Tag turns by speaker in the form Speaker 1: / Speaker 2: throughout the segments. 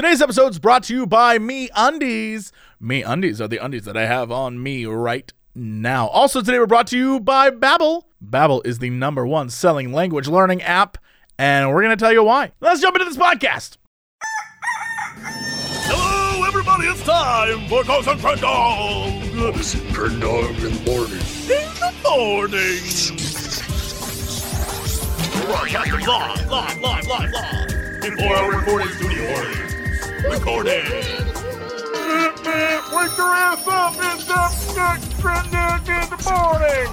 Speaker 1: Today's episode is brought to you by MeUndies. Me Undies are the undies that I have on me right now. Also, today we're brought to you by Babbel. Babbel is the number one selling language learning app, and we're going to tell you why. Let's jump into this podcast.
Speaker 2: Hello, everybody! It's time for Cox and Crendor
Speaker 3: Turn dog in the morning.
Speaker 2: in the morning. Broadcasting live, live, live, live, live. In four-hour recording studio audience. Recording. Wake your ass up! It's the Cox and Crendor in the morning.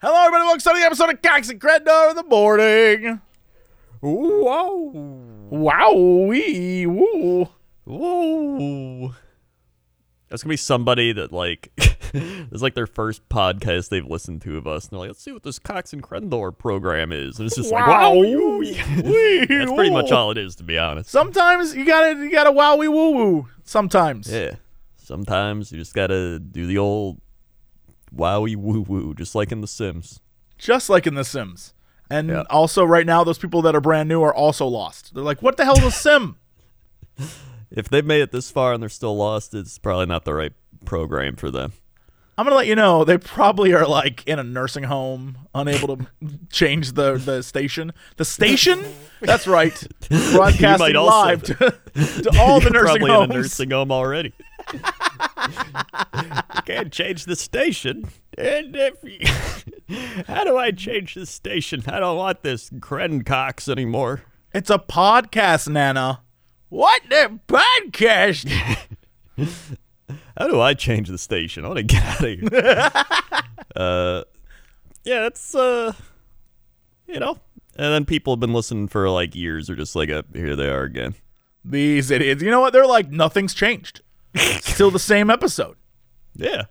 Speaker 1: Hello, everybody. Welcome to the episode of Cox and Crendor in the morning.
Speaker 4: Whoa.
Speaker 1: Wow, wee, woo.
Speaker 4: Whoa. That's gonna be somebody that like it's like their first podcast they've listened to of us, and they're like, "Let's see what this Cox and Crendor program is." And it's just like,
Speaker 1: Wow,
Speaker 4: wow,
Speaker 1: wee,
Speaker 4: that's pretty much all it is, to be honest.
Speaker 1: Sometimes you gotta you gotta wowie woo woo. Sometimes.
Speaker 4: Yeah. Sometimes you just gotta do the old wowie woo woo, just like in The Sims.
Speaker 1: Just like in The Sims. And
Speaker 4: Yeah.
Speaker 1: also right now those people that are brand new are also lost. They're like, what the hell is a sim?
Speaker 4: If they've made it this far and they're still lost, it's probably not the right program for them.
Speaker 1: I'm gonna let you know they probably are like in a nursing home, unable to change the, the station. The station? That's right. Broadcasting live to, to all the nursing
Speaker 4: probably
Speaker 1: homes.
Speaker 4: in a nursing home already. you can't change the station. And if you- how do I change the station? I don't want this Kren Cox anymore.
Speaker 1: It's a podcast, Nana. What the podcast?
Speaker 4: How do I change the station? I want to get out of here. uh, yeah, that's uh, you know. And then people have been listening for like years. or just like, uh, here they are again.
Speaker 1: These idiots. You know what? They're like, nothing's changed. Still the same episode.
Speaker 4: Yeah.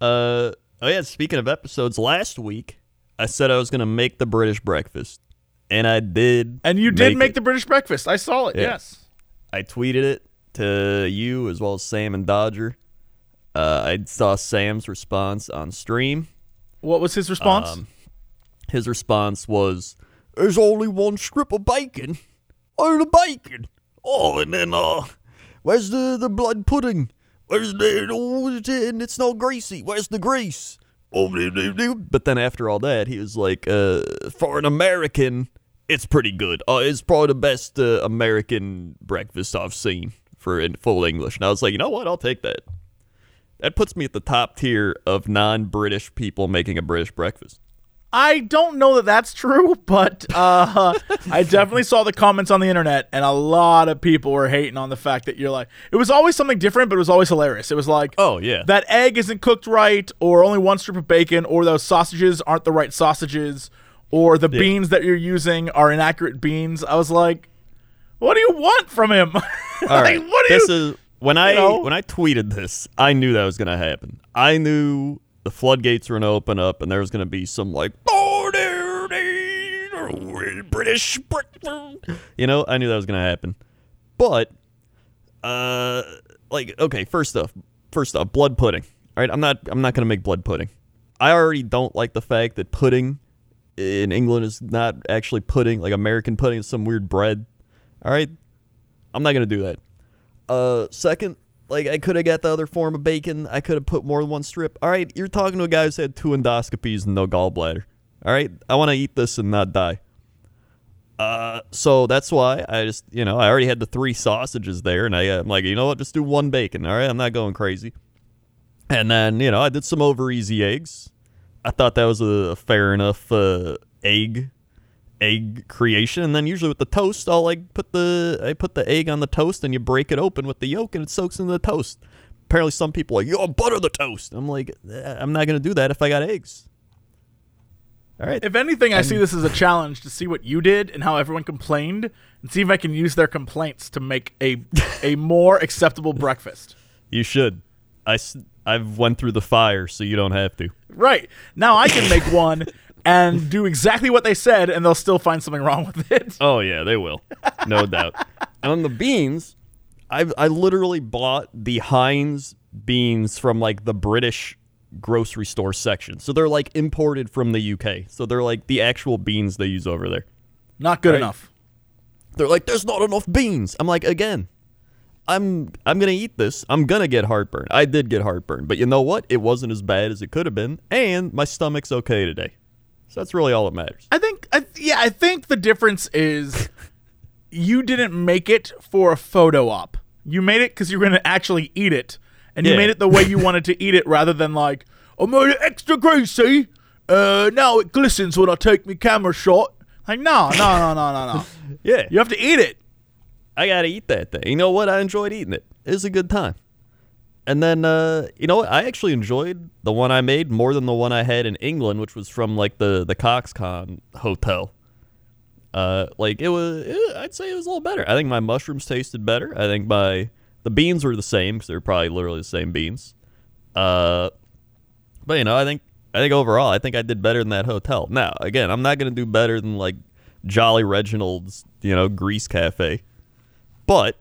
Speaker 4: Uh oh yeah, speaking of episodes, last week I said I was gonna make the British breakfast. And I did.
Speaker 1: And you did make the British breakfast. I saw it.
Speaker 4: Yeah.
Speaker 1: Yes.
Speaker 4: I tweeted it to you as well as Sam and Dodger. Uh, I saw Sam's response on stream.
Speaker 1: What was his response?
Speaker 4: Um, his response was, "There's only one strip of bacon. Oh, the bacon. Oh, and then uh, where's the the blood pudding? Where's the oh, it's- and it's not greasy. Where's the grease? Oh, do, do, do." but then after all that, he was like, uh, for an American, it's pretty good. Uh, it's probably the best uh, American breakfast I've seen for in full English. And I was like, you know what? I'll take that. That puts me at the top tier of non-British people making a British breakfast.
Speaker 1: I don't know that that's true, but uh, I definitely saw the comments on the internet, and a lot of people were hating on the fact that you're like, it was always something different, but it was always hilarious. It was like,
Speaker 4: Oh yeah.
Speaker 1: that egg isn't cooked right, or only one strip of bacon, or those sausages aren't the right sausages, or the beans that you're using are inaccurate beans. I was like, what do you want from him?
Speaker 4: All
Speaker 1: like,
Speaker 4: right.
Speaker 1: what do
Speaker 4: this
Speaker 1: you?
Speaker 4: is when I
Speaker 1: know?
Speaker 4: when I tweeted this, I knew that was gonna happen. I knew the floodgates were gonna open up, and there was gonna be some like "Oh, there, there, British. You know, I knew that was gonna happen. But, uh, like, okay, first off, first off, blood pudding. All right, I'm not I'm not gonna make blood pudding. I already don't like the fact that pudding in England is not actually pudding, like American pudding some weird bread. All right, I'm not gonna do that. Uh, second, like I could have got the other form of bacon. I could have put more than one strip. All right, you're talking to a guy who's had two endoscopies and no gallbladder. All right, I want to eat this and not die. Uh, so that's why I just, you know, I already had the three sausages there, and I, I'm like, you know what, just do one bacon. All right, I'm not going crazy. And then, you know, I did some over easy eggs. I thought that was a fair enough uh, egg egg creation and then usually with the toast I'll like put the I put the egg on the toast and you break it open with the yolk and it soaks into the toast. Apparently some people are like, yo, butter the toast. I'm like, "Eh, I'm not gonna do that if I got eggs. All right.
Speaker 1: If anything, I see this as a challenge to see what you did and how everyone complained, and see if I can use their complaints to make a a more acceptable breakfast.
Speaker 4: You should. I I've went through the fire so you don't have to.
Speaker 1: Right now, I can make one and do exactly what they said, and they'll still find something wrong with it.
Speaker 4: Oh yeah, they will, no doubt. And on the beans, I I literally bought the Heinz beans from like the British grocery store section. So they're like imported from the UK. So they're like the actual beans they use over there.
Speaker 1: Not good
Speaker 4: Right.
Speaker 1: enough.
Speaker 4: They're like, there's not enough beans. I'm like, again, I'm I'm gonna eat this. I'm gonna get heartburn. I did get heartburn, but you know what? It wasn't as bad as it could have been, and my stomach's okay today. So that's really all that matters.
Speaker 1: I think, I, yeah, I think the difference is you didn't make it for a photo op. You made it because you were going to actually eat it, and you
Speaker 4: Yeah.
Speaker 1: made it the way you wanted to eat it, rather than like, I made it extra greasy. Uh, now it glistens when I take my camera shot. Like, no, no, no, no, no, no.
Speaker 4: Yeah,
Speaker 1: You have to eat it.
Speaker 4: I gotta eat that thing. You know what? I enjoyed eating it. It was a good time. And then, uh, you know what? I actually enjoyed the one I made more than the one I had in England, which was from like the the Coxcon hotel. Uh, like it was, it- I'd say it was a little better. I think my mushrooms tasted better. I think my the beans were the same because they're probably literally the same beans. Uh, but you know, I think I think overall, I think I did better than that hotel. Now, again, I'm not gonna do better than like Jolly Reginald's, you know, Grease Cafe, but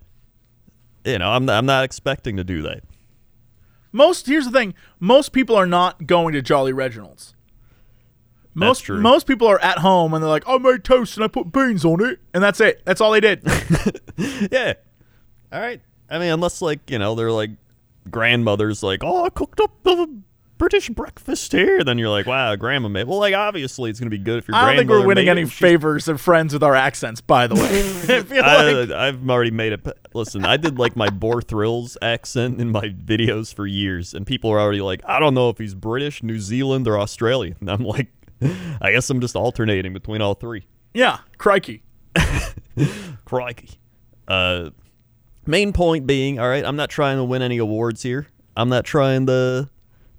Speaker 4: you know, I'm not, I'm not expecting to do that.
Speaker 1: Most here's the thing: most people are not going to Jolly Reginald's. Most
Speaker 4: true.
Speaker 1: most people are at home and they're like, I made toast and I put beans on it, and that's it. That's all they did.
Speaker 4: yeah. All right. I mean, unless like you know they're like grandmothers, like oh, I cooked up a British breakfast here. Then you're like, wow, grandma made. Well, like obviously it's gonna be good if your
Speaker 1: I don't think we're winning any favors of friends with our accents. By the way, I feel like
Speaker 4: I, I've already made it. Listen, I did like my Boar Thrills accent in my videos for years, and people are already like, I don't know if he's British, New Zealand, or Australian. And I'm like, I guess I'm just alternating between all three.
Speaker 1: yeah, crikey.
Speaker 4: Crikey. Uh, main point being, all right, I'm not trying to win any awards here. I'm not trying to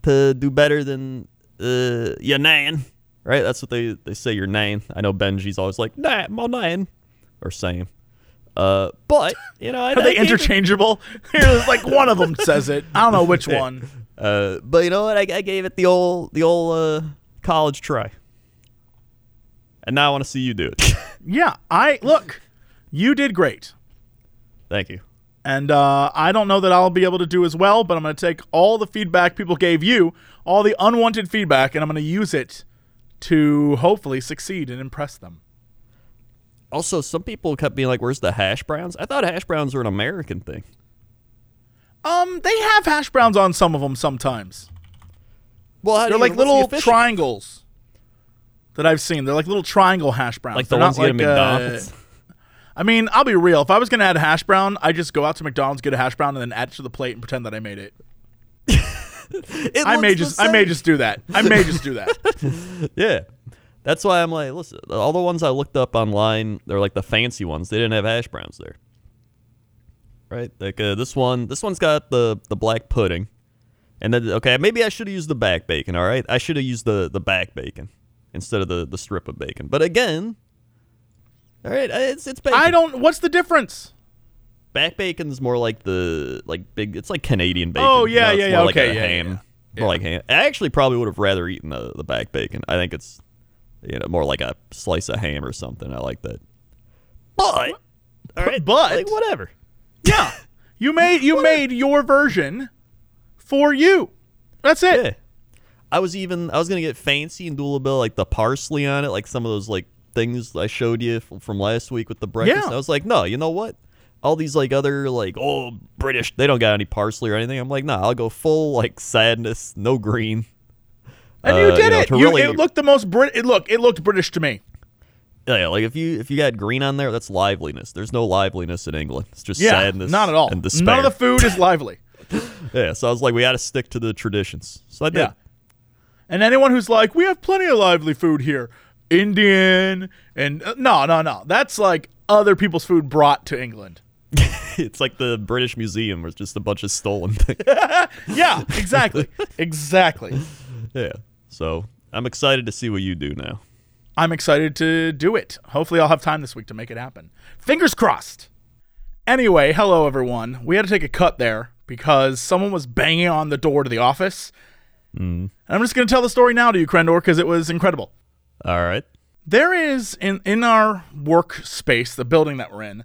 Speaker 4: to do better than uh, your nan. Right? That's what they, they say, your nan. I know Benji's always like, nah, my nan. Or same. Uh, but, you know,
Speaker 1: Are
Speaker 4: I
Speaker 1: they
Speaker 4: it-
Speaker 1: interchangeable? Like one of them says it. I don't know which one.
Speaker 4: Uh, but you know what? I, I gave it the old the old uh, college try. And now I want to see you do it.
Speaker 1: Yeah, I look. You did great.
Speaker 4: Thank you.
Speaker 1: And uh, I don't know that I'll be able to do as well, but I'm going to take all the feedback people gave you, all the unwanted feedback, and I'm going to use it to hopefully succeed and impress them.
Speaker 4: Also, some people kept being like, "Where's the hash browns?" I thought hash browns were an American thing.
Speaker 1: Um, they have hash browns on some of them sometimes.
Speaker 4: Well,
Speaker 1: They're like little triangles that I've seen. They're like little triangle hash browns.
Speaker 4: like the
Speaker 1: They're
Speaker 4: ones you get at
Speaker 1: like, uh,
Speaker 4: McDonald's.
Speaker 1: I mean, I'll be real. If I was going to add a hash brown, I just go out to McDonald's, get a hash brown, and then add it to the plate and pretend that I made it.
Speaker 4: It
Speaker 1: I may just, I may just do that. I may just do that.
Speaker 4: yeah. That's why I'm like, listen, all the ones I looked up online, they're like the fancy ones. They didn't have hash browns there. Right? Like uh, this one, this one's got the the black pudding. And then okay, maybe I should have used the back bacon, all right? I should have used the the back bacon instead of the the strip of bacon. But again, all right, uh, it's it's bacon.
Speaker 1: I don't. What's the difference?
Speaker 4: Back bacon's more like the like big. It's like Canadian bacon.
Speaker 1: Oh, yeah,
Speaker 4: it's
Speaker 1: yeah,
Speaker 4: more
Speaker 1: yeah,
Speaker 4: Like
Speaker 1: okay,
Speaker 4: a
Speaker 1: yeah,
Speaker 4: ham.
Speaker 1: yeah,
Speaker 4: More like ham. I actually probably would have rather eaten the the back bacon. I think it's you know more like a slice of ham or something. I like that. But all right,
Speaker 1: but-
Speaker 4: like, whatever.
Speaker 1: Yeah, you made you made your version for you. That's it.
Speaker 4: Yeah. I was even I was gonna get fancy and do a little bit of, like the parsley on it, like some of those like things I showed you f- from last week with the breakfast.
Speaker 1: Yeah.
Speaker 4: I was like, no, you know what? All these like other like oh British, they don't got any parsley or anything. I'm like, nah, I'll go full like sadness, no green.
Speaker 1: And
Speaker 4: Uh,
Speaker 1: you did
Speaker 4: know,
Speaker 1: it. You,
Speaker 4: really-
Speaker 1: it looked the most Brit. It look. It looked British to me.
Speaker 4: Yeah, like if you if you got green on there, that's liveliness. There's no liveliness in England. It's just
Speaker 1: Yeah,
Speaker 4: sadness.
Speaker 1: not at all.
Speaker 4: And despair.
Speaker 1: None of the food is lively.
Speaker 4: yeah, so I was like, we got to stick to the traditions. So I did.
Speaker 1: Yeah. And anyone who's like, we have plenty of lively food here, Indian and uh, no, no, no. That's like other people's food brought to England.
Speaker 4: it's like the British Museum, where it's just a bunch of stolen things.
Speaker 1: Yeah, exactly, exactly.
Speaker 4: yeah. So I'm excited to see what you do now.
Speaker 1: I'm excited to do it. Hopefully, I'll have time this week to make it happen. Fingers crossed. Anyway, hello everyone. We had to take a cut there because someone was banging on the door to the office. And I'm just going to tell the story now to you, Crendor, because it was incredible.
Speaker 4: All right.
Speaker 1: There is in in our workspace, the building that we're in.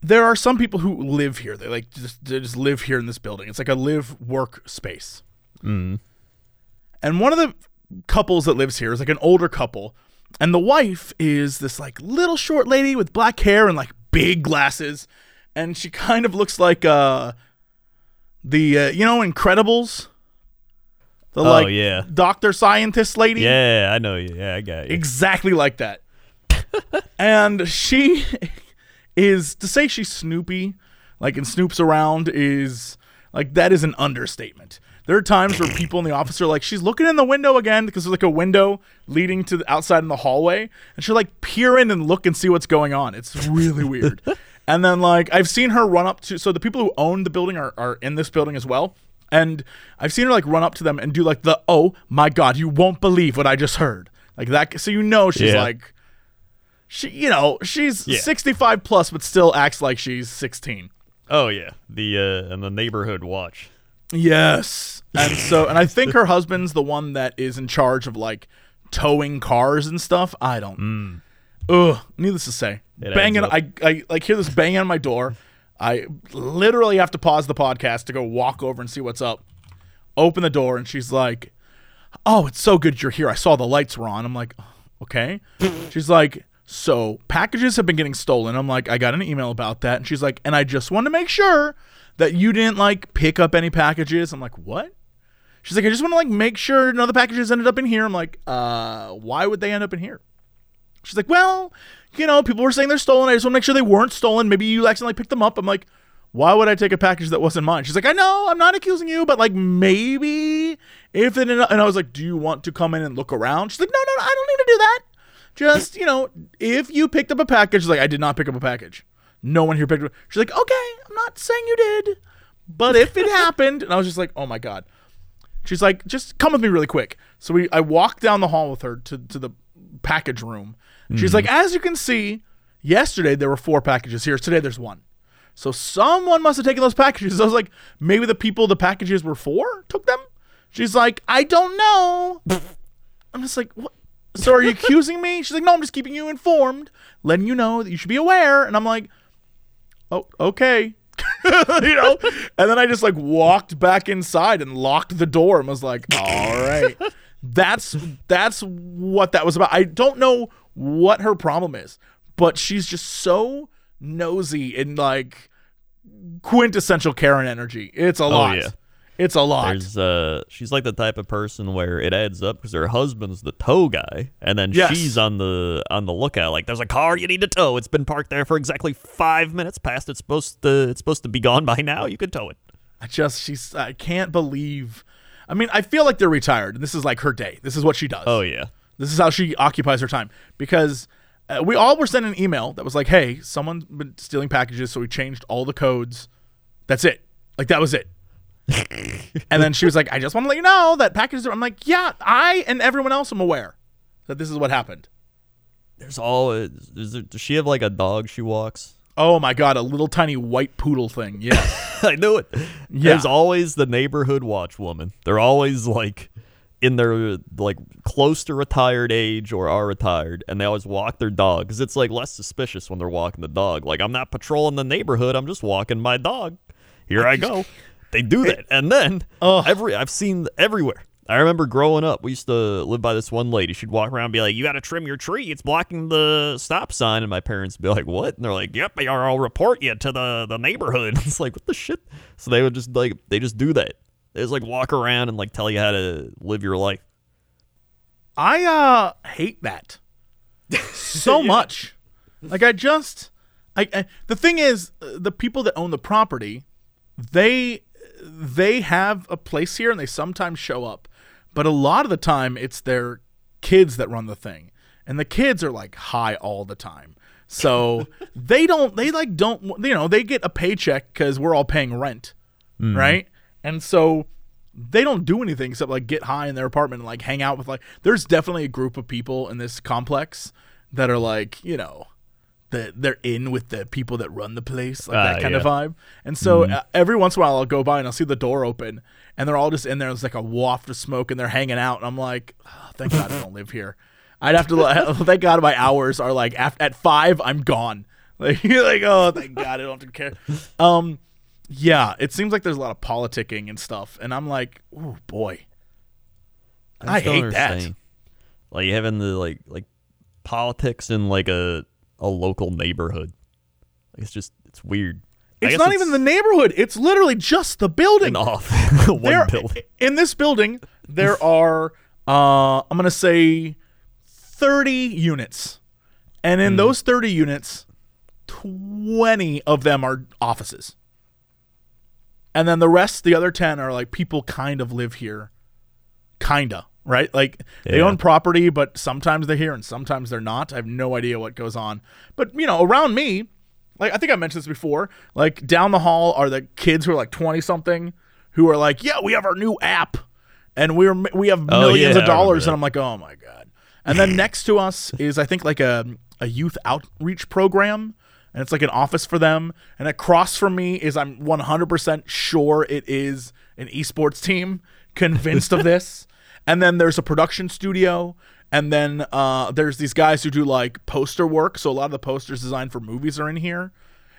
Speaker 1: There are some people who live here. They like just they just live here in this building. It's like a live work space. And one of the couples that lives here is like an older couple, and the wife is this like little short lady with black hair and like big glasses, and she kind of looks like uh the uh, you know Incredibles, the
Speaker 4: Oh,
Speaker 1: like
Speaker 4: yeah.
Speaker 1: doctor scientist lady,
Speaker 4: Yeah, I know you. Yeah, I got you.
Speaker 1: exactly like that. and she is to say she's Snoopy, like and snoops around is like that is an understatement. There are times where people in the office are like, she's looking in the window again because there's like a window leading to the outside in the hallway, and she'll like peer in and look and see what's going on. It's really weird. And then like I've seen her run up to so the people who own the building are, are in this building as well. And I've seen her like run up to them and do like the oh my god, you won't believe what I just heard. Like that so you know she's
Speaker 4: Yeah.
Speaker 1: like she you know, she's
Speaker 4: Yeah.
Speaker 1: 65 plus but still acts like she's 16.
Speaker 4: Oh yeah, the uh, and the neighborhood watch.
Speaker 1: Yes. And so and I think her husband's the one that is in charge of like towing cars and stuff. I don't. Ugh, needless to say.
Speaker 4: It
Speaker 1: banging I, I like hear this banging on my door. I literally have to pause the podcast to go walk over and see what's up. Open the door and she's like, "Oh, it's so good you're here. I saw the lights were on." I'm like, "Okay." she's like, "So, packages have been getting stolen." I'm like, "I got an email about that." And she's like, "And I just want to make sure that you didn't like pick up any packages." I'm like, "What?" She's like, "I just want to like make sure none of the packages ended up in here." I'm like, "Uh, why would they end up in here?" She's like, well, you know, people were saying they're stolen. I just want to make sure they weren't stolen. Maybe you accidentally picked them up. I'm like, why would I take a package that wasn't mine? She's like, I know, I'm not accusing you, but like maybe if it and I was like, do you want to come in and look around? She's like, no, no, no, I don't need to do that. Just, you know, if you picked up a package, like, I did not pick up a package. No one here picked up. She's like, okay, I'm not saying you did, but if it happened, and I was just like, oh my God. She's like, just come with me really quick. So we I walked down the hall with her to, to the package room. She's like, mm-hmm. as you can see, yesterday there were four packages here. Today there's one. So someone must have taken those packages. I was like, maybe the people the packages were for took them. She's like, I don't know. I'm just like, what? So are you accusing me? She's like, no, I'm just keeping you informed, letting you know that you should be aware. And I'm like, oh, okay. you know? And then I just like walked back inside and locked the door and was like, all right. That's that's what that was about. I don't know what her problem is, but she's just so nosy and like quintessential Karen energy. It's a lot.
Speaker 4: yeah.
Speaker 1: It's a lot.
Speaker 4: There's uh, she's like the type of person where it adds up because her husband's the tow guy, and then
Speaker 1: Yes.
Speaker 4: she's on the on the lookout. Like, there's a car you need to tow. It's been parked there for exactly five minutes past. It's supposed to it's supposed to be gone by now. You can tow it.
Speaker 1: I just she's I can't believe. I mean, I feel like they're retired. and This is like her day. This is what she does.
Speaker 4: Oh yeah,
Speaker 1: This is how she occupies her time because uh, we all were sent an email that was like, "Hey, someone's been stealing packages, so we changed all the codes. That's it. Like that was it." and then she was like, "I just want to let you know that packages." Are, I'm like, "Yeah, I and everyone else am aware that this is what happened."
Speaker 4: there's all. Is there, does she have like a dog she walks?
Speaker 1: Oh my god, a little tiny white poodle thing. Yeah.
Speaker 4: I knew it.
Speaker 1: Yeah.
Speaker 4: There's always the neighborhood watch woman. They're always like in their like close to retired age or are retired, and they always walk their dog because it's like less suspicious when they're walking the dog. Like I'm not patrolling the neighborhood. I'm just walking my dog. Here I go. They do that, and then
Speaker 1: Ugh.
Speaker 4: every I've seen everywhere. I remember growing up, we used to live by this one lady. She'd walk around and be like, You got to trim your tree. It's blocking the stop sign. And my parents would be like, What? And they're like, Yep, or I'll report you to the, the neighborhood. It's like, What the shit? So they would just like, they just do that. They just like walk around and like tell you how to live your life.
Speaker 1: I uh hate that so much. Like I just I, I the thing is uh, the people that own the property they they have a place here and they sometimes show up. But a lot of the time it's their kids that run the thing. And the kids are like high all the time. So they don't they like don't you know, they get a paycheck cuz we're all paying rent, right? And so they don't do anything except like get high in their apartment and like hang out with like there's definitely a group of people in this complex that are like you know that they're in with the people that run the place like that
Speaker 4: Ah,
Speaker 1: kind of vibe. And so uh, every once in a while i'll go by and i'll see the door open and they're all just in there. There's like a waft of smoke and they're hanging out. And i'm like oh, thank god i don't live here. I'd have to thank god my hours are like af- at five i'm gone. Like you're like oh thank god i don't have to care. Um yeah, it seems like there's a lot of politicking and stuff, and I'm like, oh boy, I,
Speaker 4: don't
Speaker 1: hate that.
Speaker 4: Like having the like like politics in like a a local neighborhood. Like, it's just it's weird.
Speaker 1: It's not even the neighborhood. It's literally just the building.
Speaker 4: off one
Speaker 1: There-
Speaker 4: building.
Speaker 1: In this building, there are uh, I'm gonna say 30 units, and in those 30 units, 20 of them are offices, and then the rest, the other 10, are like people kind of live here, kinda right. Like they own property, but sometimes they're here and sometimes they're not. I have no idea what goes on, but you know, around me. Like I think I mentioned this before. Like down the hall are the kids who are like twenty something, who are like, "Yeah, we have our new app, and we're we have
Speaker 4: Oh,
Speaker 1: millions
Speaker 4: yeah,
Speaker 1: of dollars." And I'm like, "Oh my god!" And then next to us is I think like a a youth outreach program, and it's like an office for them. And across from me is I'm 100% sure it is an esports team, convinced of this. And then there's a production studio, and then uh, there's these guys who do like poster work. So a lot of the posters designed for movies are in here,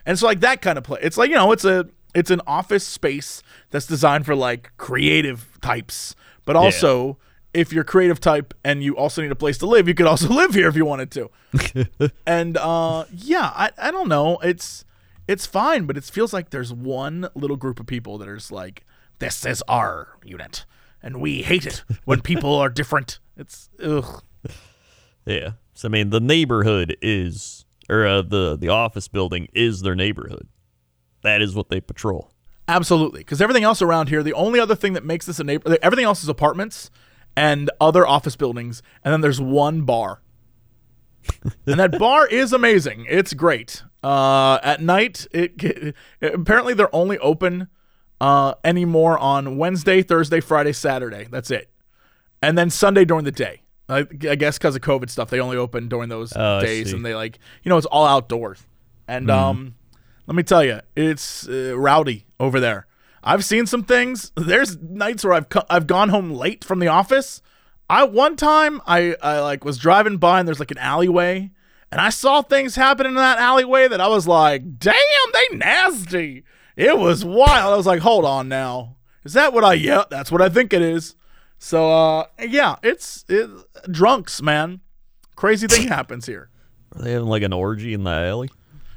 Speaker 1: and so like that kind of play. It's like you know, it's a it's an office space that's designed for like creative types, but also if you're creative type and you also need a place to live, you could also live here if you wanted to. and uh, yeah, I I don't know. It's it's fine, but it feels like there's one little group of people that are just like, this is our unit, and we hate it when people are different. It's ugh.
Speaker 4: Yeah. So I mean, the neighborhood is, or uh, the the office building is their neighborhood. That is what they patrol.
Speaker 1: Absolutely, because everything else around here, the only other thing that makes this a neighbor, everything else is apartments and other office buildings, and then there's one bar, and that bar is amazing. It's great. Uh, at night, it, it apparently they're only open uh, anymore on Wednesday, Thursday, Friday, Saturday. That's it, and then Sunday during the day. I, I guess because of COVID stuff, they only open during those
Speaker 4: Oh,
Speaker 1: days, and they like you know it's all outdoors. And um, let me tell you, it's uh, rowdy over there. I've seen some things. There's nights where I've co- I've gone home late from the office. I one time I I like was driving by and there's like an alleyway, and I saw things happen in that alleyway that I was like, damn, they nasty. It was wild. I was like, hold on now, is that what I? Yeah, that's what I think it is. So uh, yeah, it's it, drunks, man. Crazy thing happens here.
Speaker 4: Are they having like an orgy in the alley?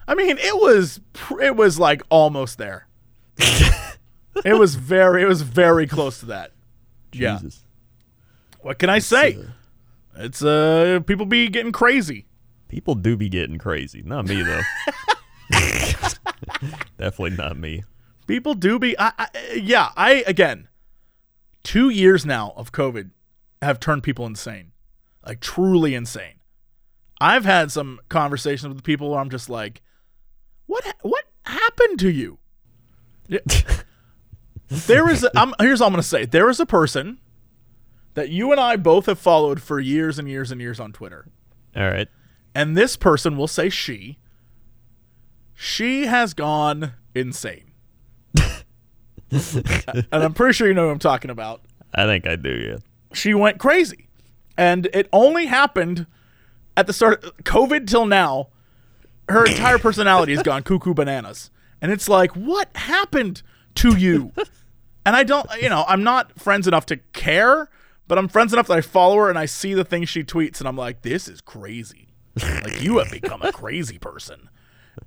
Speaker 1: I mean, it was it was like almost there. it was very it was very close to that. Yeah.
Speaker 4: Jesus.
Speaker 1: What can I say? It's uh people be getting crazy.
Speaker 4: People do be getting crazy. Not me though. Definitely not me.
Speaker 1: People do be I, I yeah, I again 2 years now of COVID have turned people insane. Like truly insane. I've had some conversations with people where I'm just like what what happened to you? There is a, I'm, here's all I'm going to say. There is a person that you and I both have followed for years and years and years on Twitter.
Speaker 4: All right.
Speaker 1: And this person will say she. She has gone insane. and I'm pretty sure you know who I'm talking about.
Speaker 4: I think I do, yeah.
Speaker 1: She went crazy. And it only happened at the start of COVID till now. Her entire personality has gone cuckoo bananas. And it's like, what happened to you? And I don't, you know, I'm not friends enough to care, but I'm friends enough that I follow her and I see the things she tweets and I'm like, this is crazy. Like, you have become a crazy person.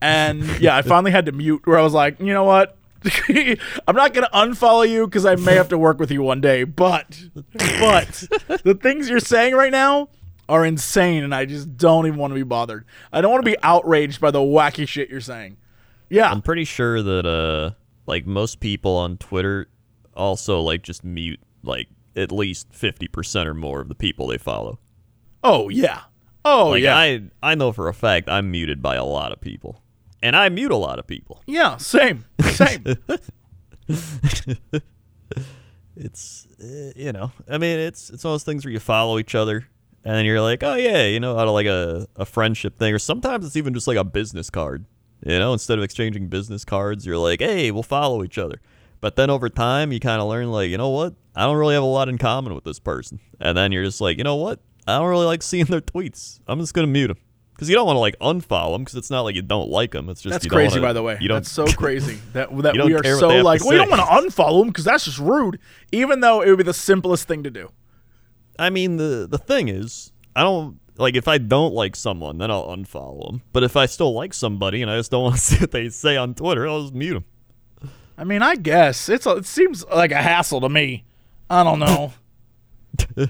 Speaker 1: And yeah, I finally had to mute where I was like, you know what? I'm not going to unfollow you because I may have to work with you one day, but, but the things you're saying right now are insane and I just don't even want to be bothered. I don't want to be outraged by the wacky shit you're saying. Yeah.
Speaker 4: I'm pretty sure that uh like most people on Twitter also like just mute like at least 50% or more of the people they follow.
Speaker 1: Oh, yeah. Oh,
Speaker 4: Like
Speaker 1: yeah.
Speaker 4: I I know for a fact I'm muted by a lot of people. And I mute a lot of people.
Speaker 1: yeah, same. Same.
Speaker 4: It's uh, you know, I mean it's it's one of those things where you follow each other and then you're like, "Oh yeah, you know, out of like a a friendship thing or sometimes it's even just like a business card. You know, instead of exchanging business cards, you're like, "Hey, we'll follow each other." But then over time, you kind of learn like, you know what? I don't really have a lot in common with this person. And then you're just like, you know what? I don't really like seeing their tweets. I'm just gonna mute them because you don't want to like unfollow them because it's not like you don't like them. It's just
Speaker 1: That's
Speaker 4: you don't
Speaker 1: crazy,
Speaker 4: wanna-
Speaker 1: by the way.
Speaker 4: You don't
Speaker 1: That's so crazy that that we are so
Speaker 4: to
Speaker 1: like. We don't want to unfollow them because that's just rude. Even though it would be the simplest thing to do.
Speaker 4: I mean, the the thing is, I don't. like if I don't like someone, then I'll unfollow them. But if I still like somebody and I just don't want to see what they say on Twitter, I'll just mute them.
Speaker 1: I mean, I guess it's a, it seems like a hassle to me. I don't know.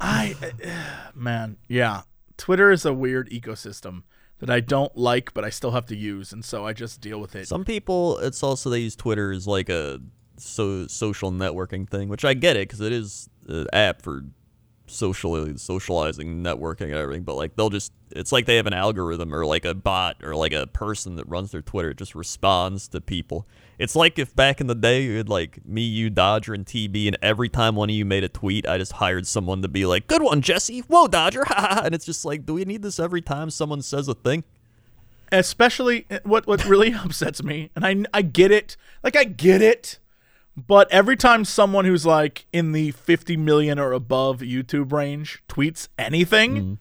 Speaker 1: I uh, man, yeah. Twitter is a weird ecosystem that I don't like, but I still have to use, and so I just deal with it.
Speaker 4: Some people, it's also they use Twitter as like a so social networking thing, which I get it because it is an app for socially socializing, networking, and everything. But like they'll just, it's like they have an algorithm or like a bot or like a person that runs their Twitter. It just responds to people. It's like if back in the day you had like me, you, Dodger, and TB, and every time one of you made a tweet, I just hired someone to be like, "Good one, Jesse." Whoa, Dodger! Ha and it's just like, do we need this every time someone says a thing?
Speaker 1: Especially eh, what what really upsets me, and I I get it, like I get it, but every time someone who's like in the 50 million or above YouTube range tweets anything, mm-hmm.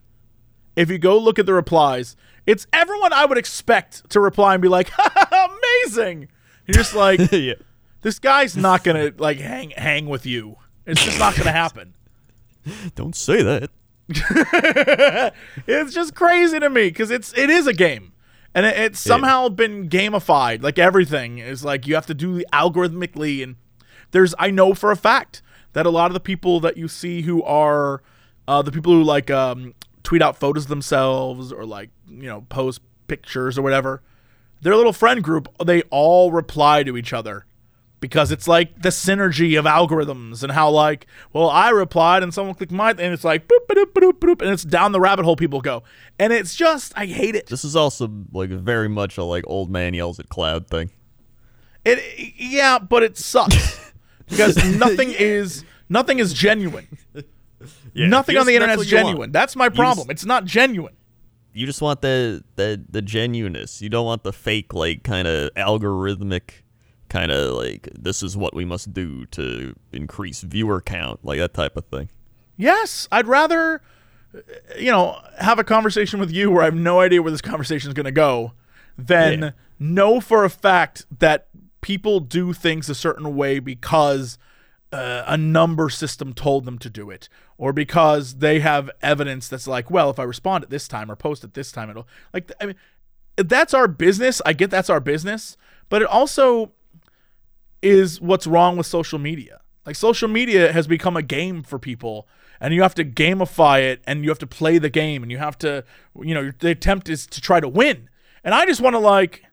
Speaker 1: if you go look at the replies, it's everyone I would expect to reply and be like, "Amazing!" You're just like,
Speaker 4: yeah.
Speaker 1: this guy's not gonna like hang hang with you. It's just not gonna happen.
Speaker 4: Don't say that.
Speaker 1: it's just crazy to me because it's it is a game, and it, it's somehow been gamified. Like everything is like you have to do algorithmically, and there's I know for a fact that a lot of the people that you see who are uh, the people who like um, tweet out photos of themselves or like you know post pictures or whatever, their little friend group they all reply to each other because it's like the synergy of algorithms and how like well I replied and someone clicked my and it's like boop boop boop boop and it's down the rabbit hole people go and it's just I hate it.
Speaker 4: This is also like very much a like old man yells at cloud thing.
Speaker 1: It yeah, but it sucks because nothing is nothing is genuine. nothing on the internet is
Speaker 4: you want.
Speaker 1: genuine. That's my
Speaker 4: just-
Speaker 1: problem. it's not genuine.
Speaker 4: You just want the the the genuineness. You don't want the fake like kind of algorithmic kind of like this is what we must do to increase viewer count, like that type of thing.
Speaker 1: Yes, I'd rather, you know, have a conversation with you where I have no idea where this conversation is going to go, than
Speaker 4: Yeah.
Speaker 1: know for a fact that people do things a certain way because uh, a number system told them to do it, or because they have evidence that's like, well, if I respond at this time or post at this time, it'll like. I mean, that's our business. I get that's our business, but it also is what's wrong with social media. Like social media has become a game for people and you have to gamify it and you have to play the game and you have to you know the attempt is to try to win. And I just want to like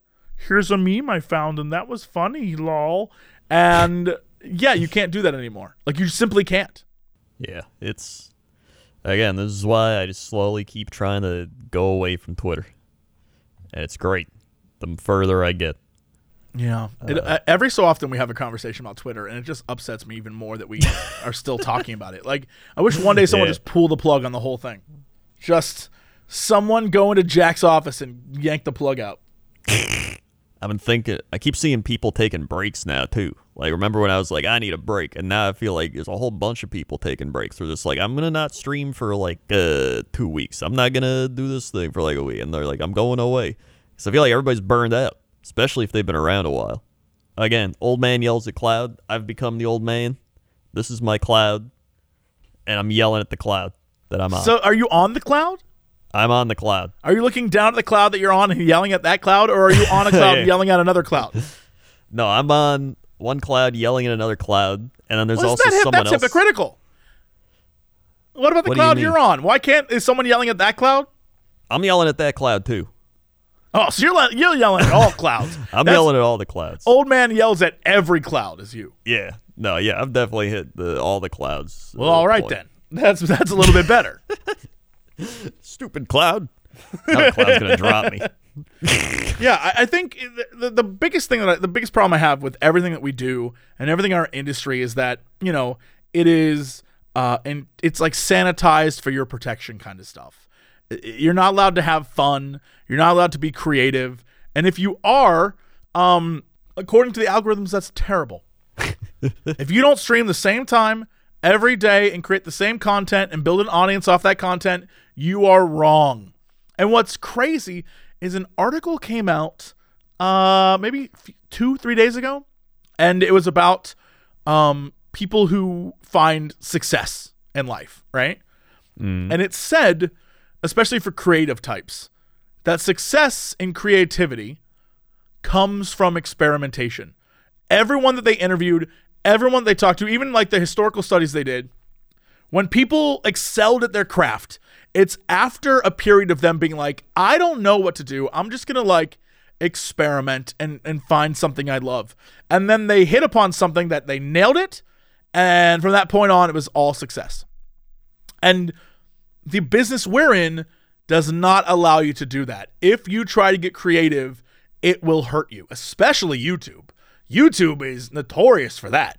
Speaker 1: here's a meme I found and that was funny lol. And yeah, you can't do that anymore. Like you simply can't.
Speaker 4: Yeah, it's again. This is why I just slowly keep trying to go away from Twitter, and it's great. The further I get,
Speaker 1: Yeah. It, uh, every so often we have a conversation about Twitter, and it just upsets me even more that we are still talking about it. Like, I wish one day someone
Speaker 4: Yeah.
Speaker 1: just pull the plug on the whole thing. Just someone go into Jack's office and yank the plug out.
Speaker 4: I've been thinking. I keep seeing people taking breaks now too. Like remember when I was like, I need a break, and now I feel like there's a whole bunch of people taking breaks. They're just like, I'm gonna not stream for like uh two weeks. I'm not gonna do this thing for like a week, and they're like, I'm going away. So I feel like everybody's burned out, especially if they've been around a while. Again, old man yells at cloud. I've become the old man. This is my cloud, and I'm yelling at the cloud that I'm on.
Speaker 1: So, are you on the cloud?
Speaker 4: I'm on the cloud.
Speaker 1: Are you looking down at the cloud that you're on and yelling at that cloud, or are you on a cloud
Speaker 4: Yeah.
Speaker 1: yelling at another cloud?
Speaker 4: No, I'm on one cloud yelling at another cloud, and then there's
Speaker 1: Well,
Speaker 4: also
Speaker 1: that
Speaker 4: someone
Speaker 1: that's
Speaker 4: else.
Speaker 1: hypocritical. What about the
Speaker 4: What do you
Speaker 1: cloud you're on? Why can't is someone yelling at that cloud?
Speaker 4: I'm yelling at that cloud too.
Speaker 1: Oh, so you're you're yelling at all clouds.
Speaker 4: I'm
Speaker 1: That's-
Speaker 4: yelling at all the clouds.
Speaker 1: Old man yells at every cloud. Is you?
Speaker 4: Yeah, no, yeah, I've definitely hit the all the clouds.
Speaker 1: Well,
Speaker 4: uh,
Speaker 1: all right
Speaker 4: point.
Speaker 1: then. That's that's a little bit better.
Speaker 4: Stupid cloud. Now the cloud's gonna drop me.
Speaker 1: Yeah, I, I think the, the, the biggest thing that I, the biggest problem I have with everything that we do and everything in our industry is that you know it is uh and it's like sanitized for your protection kind of stuff. You're not allowed to have fun. You're not allowed to be creative. And if you are, um, according to the algorithms, that's terrible. if you don't stream the same time every day and create the same content and build an audience off that content, you are wrong. And what's crazy is an article came out uh maybe f- 2 3 days ago and it was about um people who find success in life, right? And it said especially for creative types, that success in creativity comes from experimentation. Everyone that they interviewed, everyone they talked to, even like the historical studies they did, when people excelled at their craft, it's after a period of them being like, I don't know what to do. I'm just to like experiment and, and find something I love. And then they hit upon something that they nailed it. And from that point on, it was all success. And the business we're in does not allow you to do that. If you try to get creative, it will hurt you, especially YouTube. YouTube is notorious for that.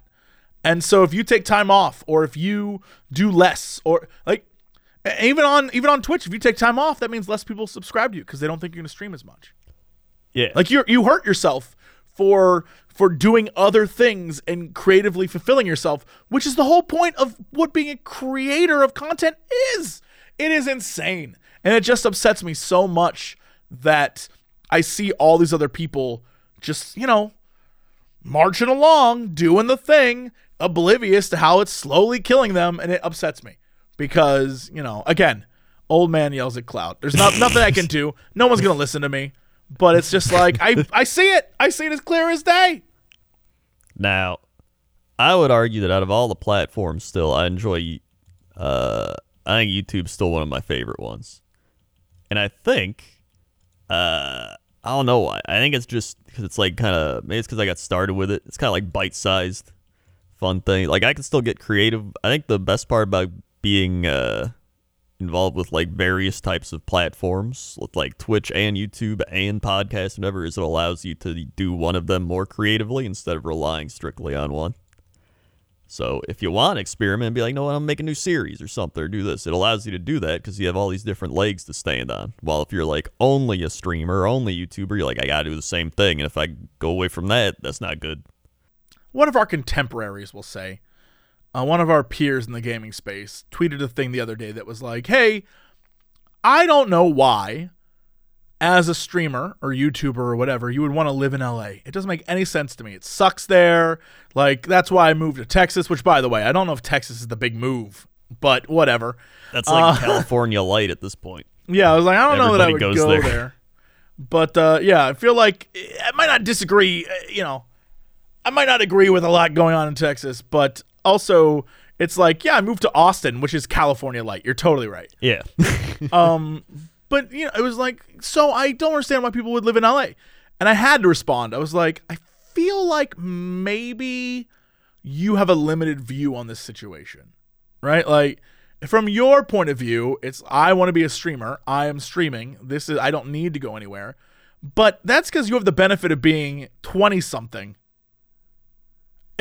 Speaker 1: And so if you take time off or if you do less or like even on even on Twitch, if you take time off, that means less people subscribe to you because they don't think you're going to stream as much.
Speaker 4: Yeah.
Speaker 1: Like you you hurt yourself for for doing other things and creatively fulfilling yourself, which is the whole point of what being a creator of content is. It is insane. And it just upsets me so much that I see all these other people just, you know, marching along, doing the thing, oblivious to how it's slowly killing them, and it upsets me because you know, again, old man yells at cloud. There's not nothing I can do. No one's gonna listen to me, but it's just like I I see it. I see it as clear as day.
Speaker 4: Now, I would argue that out of all the platforms, still I enjoy. Uh, I think YouTube's still one of my favorite ones, and I think, uh, I don't know why. I think it's just because it's like kind of maybe it's because I got started with it. It's kind of like bite sized, fun thing. Like I can still get creative. I think the best part about being uh, involved with like various types of platforms, like Twitch and YouTube and podcast whatever, is it allows you to do one of them more creatively instead of relying strictly on one. So if you want to experiment and be like, no, I'm make a new series or something or do this, it allows you to do that because you have all these different legs to stand on. While if you're like only a streamer, only YouTuber, you're like, I gotta do the same thing, and if I go away from that, that's not good.
Speaker 1: One of our contemporaries will say, uh, one of our peers in the gaming space tweeted a thing the other day that was like, "Hey, I don't know why." As a streamer or YouTuber or whatever, you would want to live in LA. It doesn't make any sense to me. It sucks there. Like, that's why I moved to Texas, which, by the way, I don't know if Texas is the big move, but whatever.
Speaker 4: That's like
Speaker 1: Uh,
Speaker 4: California light at this point.
Speaker 1: Yeah, I was like, I don't know that I would
Speaker 4: goes
Speaker 1: go
Speaker 4: there.
Speaker 1: there. But uh, yeah, I feel like I might not disagree. uh, You know, I might not agree with a lot going on in Texas, but also it's like, yeah, I moved to Austin, which is California light. You're totally right.
Speaker 4: Yeah.
Speaker 1: Um, but you know, it was like, so I don't understand why people would live in LA, and I had to respond. I was like, I feel like maybe you have a limited view on this situation, right? Like from your point of view, it's I want to be a streamer. I am streaming. This is I don't need to go anywhere. But that's because you have the benefit of being 20 something.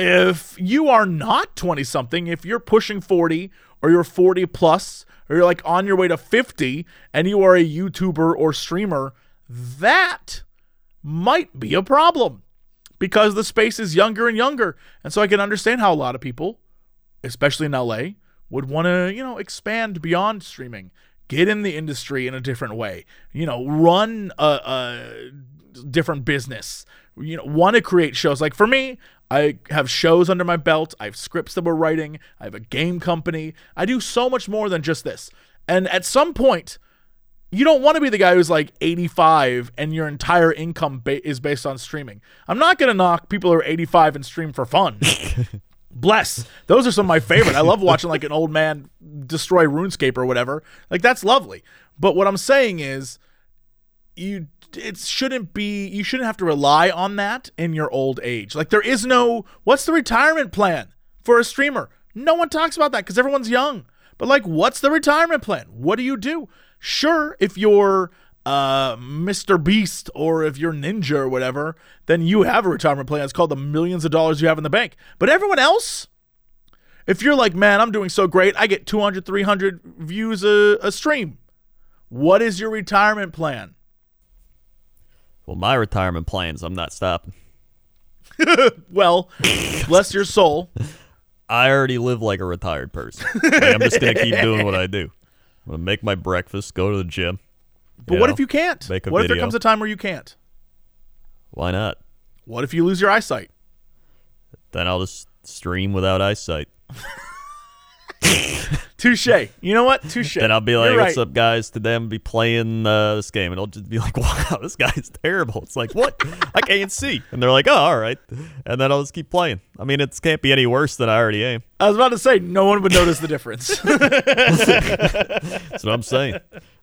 Speaker 1: If you are not 20 something, if you're pushing 40 or you're 40 plus or you're like on your way to 50 and you are a YouTuber or streamer, that might be a problem because the space is younger and younger. And so I can understand how a lot of people, especially in LA, would want to, you know, expand beyond streaming, get in the industry in a different way, you know, run a, a different business, you know, want to create shows. Like for me, I have shows under my belt, I have scripts that we're writing, I have a game company. I do so much more than just this. And at some point, you don't want to be the guy who's like 85 and your entire income ba- is based on streaming. I'm not going to knock people who are 85 and stream for fun. Bless. Those are some of my favorite. I love watching like an old man destroy RuneScape or whatever. Like that's lovely. But what I'm saying is you it shouldn't be you shouldn't have to rely on that in your old age. Like there is no what's the retirement plan for a streamer? No one talks about that cuz everyone's young. But like what's the retirement plan? What do you do? Sure, if you're uh, Mr. Beast or if you're Ninja or whatever, then you have a retirement plan. It's called the millions of dollars you have in the bank. But everyone else, if you're like, man, I'm doing so great, I get 200, 300 views a, a stream. What is your retirement plan?
Speaker 4: Well, my retirement plans, I'm not stopping.
Speaker 1: Well, bless your soul.
Speaker 4: I already live like a retired person. Like, I'm just gonna keep doing what I do. I'm gonna make my breakfast, go to the gym.
Speaker 1: But what
Speaker 4: know,
Speaker 1: if you can't? what if there comes a time where you can't?
Speaker 4: Why not?
Speaker 1: What if you lose your eyesight?
Speaker 4: Then I'll just stream without eyesight.
Speaker 1: Touche. You know what? Touche.
Speaker 4: Then I'll be like, "What's up, guys? Today I'm gonna be playing uh, this game," and I'll just be like, "Wow, this guy's terrible." It's like, "What? I can't see," and they're like, "Oh, all right," and then I'll just keep playing. I mean, it can't be any worse than I already am.
Speaker 1: I was about to say no one would notice the difference.
Speaker 4: That's what I'm saying.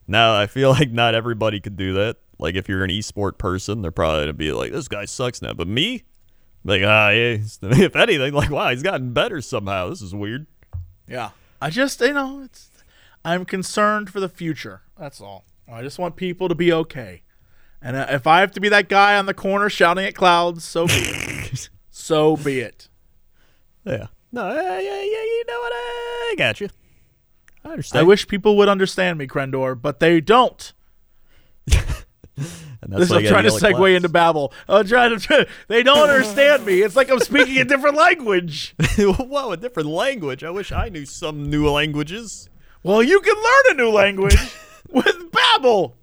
Speaker 4: Now I feel like not everybody could do that. Like if you're an esport person, they're probably gonna be like, "This guy sucks now," but me, like, ah, yeah. If anything, like, wow, he's gotten better somehow. This is weird.
Speaker 1: yeah. I just, you know, it's. I'm concerned for the future. That's all. I just want people to be okay. And uh, if I have to be that guy on the corner shouting at clouds, so be it. so be it.
Speaker 4: Yeah. No, yeah, yeah, yeah. You know what? I got you. I understand.
Speaker 1: I wish people would understand me, Crendor, but they don't.
Speaker 4: And that's
Speaker 1: This is I'm trying to
Speaker 4: gotta yell at
Speaker 1: segue
Speaker 4: clouds.
Speaker 1: into Babbel. I'm trying to. They don't understand me. It's like I'm speaking a different language.
Speaker 4: Whoa, a different language. I wish I knew some new languages.
Speaker 1: Well, you can learn a new language with Babbel.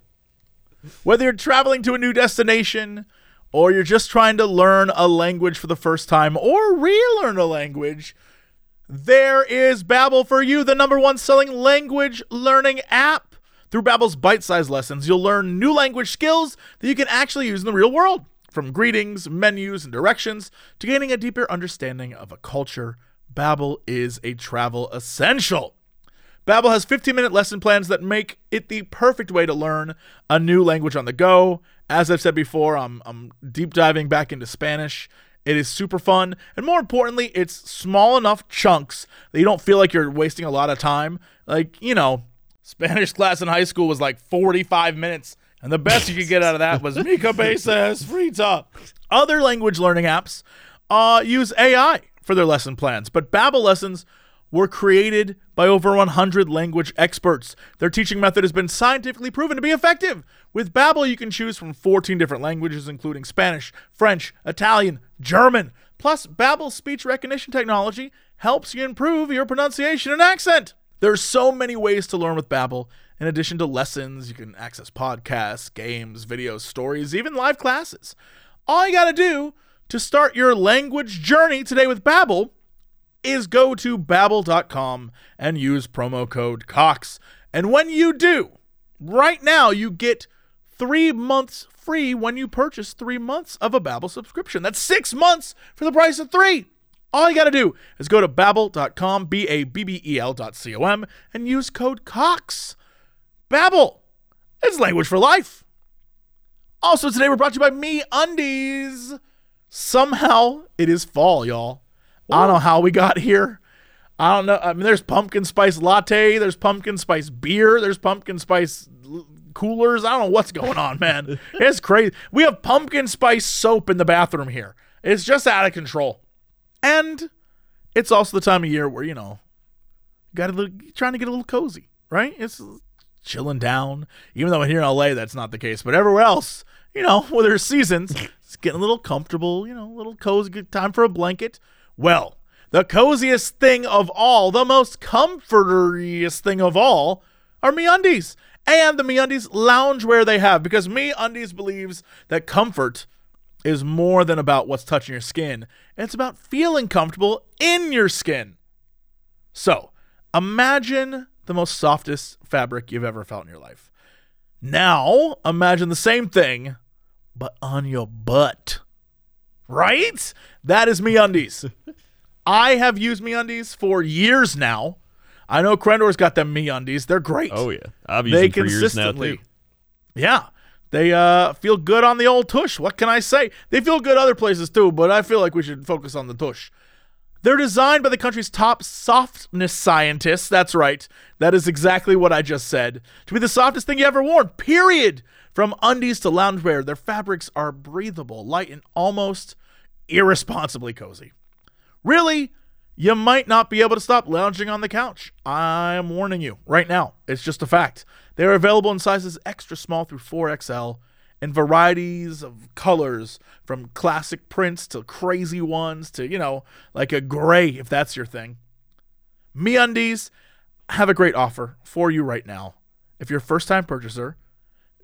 Speaker 1: Whether you're traveling to a new destination or you're just trying to learn a language for the first time or relearn a language, there is Babbel for you, the number one selling language learning app. Through Babbel's bite-sized lessons, you'll learn new language skills that you can actually use in the real world. From greetings, menus, and directions to gaining a deeper understanding of a culture, Babbel is a travel essential. Babbel has 15-minute lesson plans that make it the perfect way to learn a new language on the go. As I've said before, I'm, I'm deep diving back into Spanish. It is super fun, and more importantly, it's small enough chunks that you don't feel like you're wasting a lot of time. Like, you know, Spanish class in high school was like 45 minutes, and the best you could get out of that was Mica Bases Frita. Other language learning apps uh, use AI for their lesson plans, but Babbel lessons were created by over 100 language experts. Their teaching method has been scientifically proven to be effective. With Babbel, you can choose from 14 different languages including Spanish, French, Italian, German. Plus, Babbel's speech recognition technology helps you improve your pronunciation and accent. There's so many ways to learn with Babbel. In addition to lessons, you can access podcasts, games, videos, stories, even live classes. All you got to do to start your language journey today with Babbel is go to babbel.com and use promo code COX. And when you do, right now you get 3 months free when you purchase 3 months of a Babbel subscription. That's 6 months for the price of 3. All you got to do is go to babbel.com, B A B B E L dot C O M, and use code COX. Babbel, it's language for life. Also, today we're brought to you by MeUndies. Somehow it is fall, y'all. I don't know how we got here. I don't know. I mean, there's pumpkin spice latte, there's pumpkin spice beer, there's pumpkin spice l- coolers. I don't know what's going on, man. It's crazy. We have pumpkin spice soap in the bathroom here. It's just out of control. And it's also the time of year where, you know, got to trying to get a little cozy, right? It's chilling down. Even though here in LA that's not the case, but everywhere else, you know, where there's seasons, it's getting a little comfortable, you know, a little cozy, good time for a blanket. Well, the coziest thing of all, the most comforteriest thing of all, are MeUndies and the MeUndies loungewear they have because MeUndies believes that comfort is more than about what's touching your skin. It's about feeling comfortable in your skin. So, imagine the most softest fabric you've ever felt in your life. Now, imagine the same thing, but on your butt. Right? That is MeUndies. I have used MeUndies for years now. I know Crendor's got them MeUndies. They're great.
Speaker 4: Oh yeah, I've used
Speaker 1: they
Speaker 4: them for years now too.
Speaker 1: Yeah. They uh, feel good on the old tush. What can I say? They feel good other places too, but I feel like we should focus on the tush. They're designed by the country's top softness scientists. That's right. That is exactly what I just said. To be the softest thing you ever worn, period. From undies to loungewear, their fabrics are breathable, light, and almost irresponsibly cozy. Really, you might not be able to stop lounging on the couch. I'm warning you right now. It's just a fact. They are available in sizes extra small through 4XL in varieties of colors from classic prints to crazy ones to, you know, like a gray if that's your thing. MeUndies have a great offer for you right now. If you're a first-time purchaser,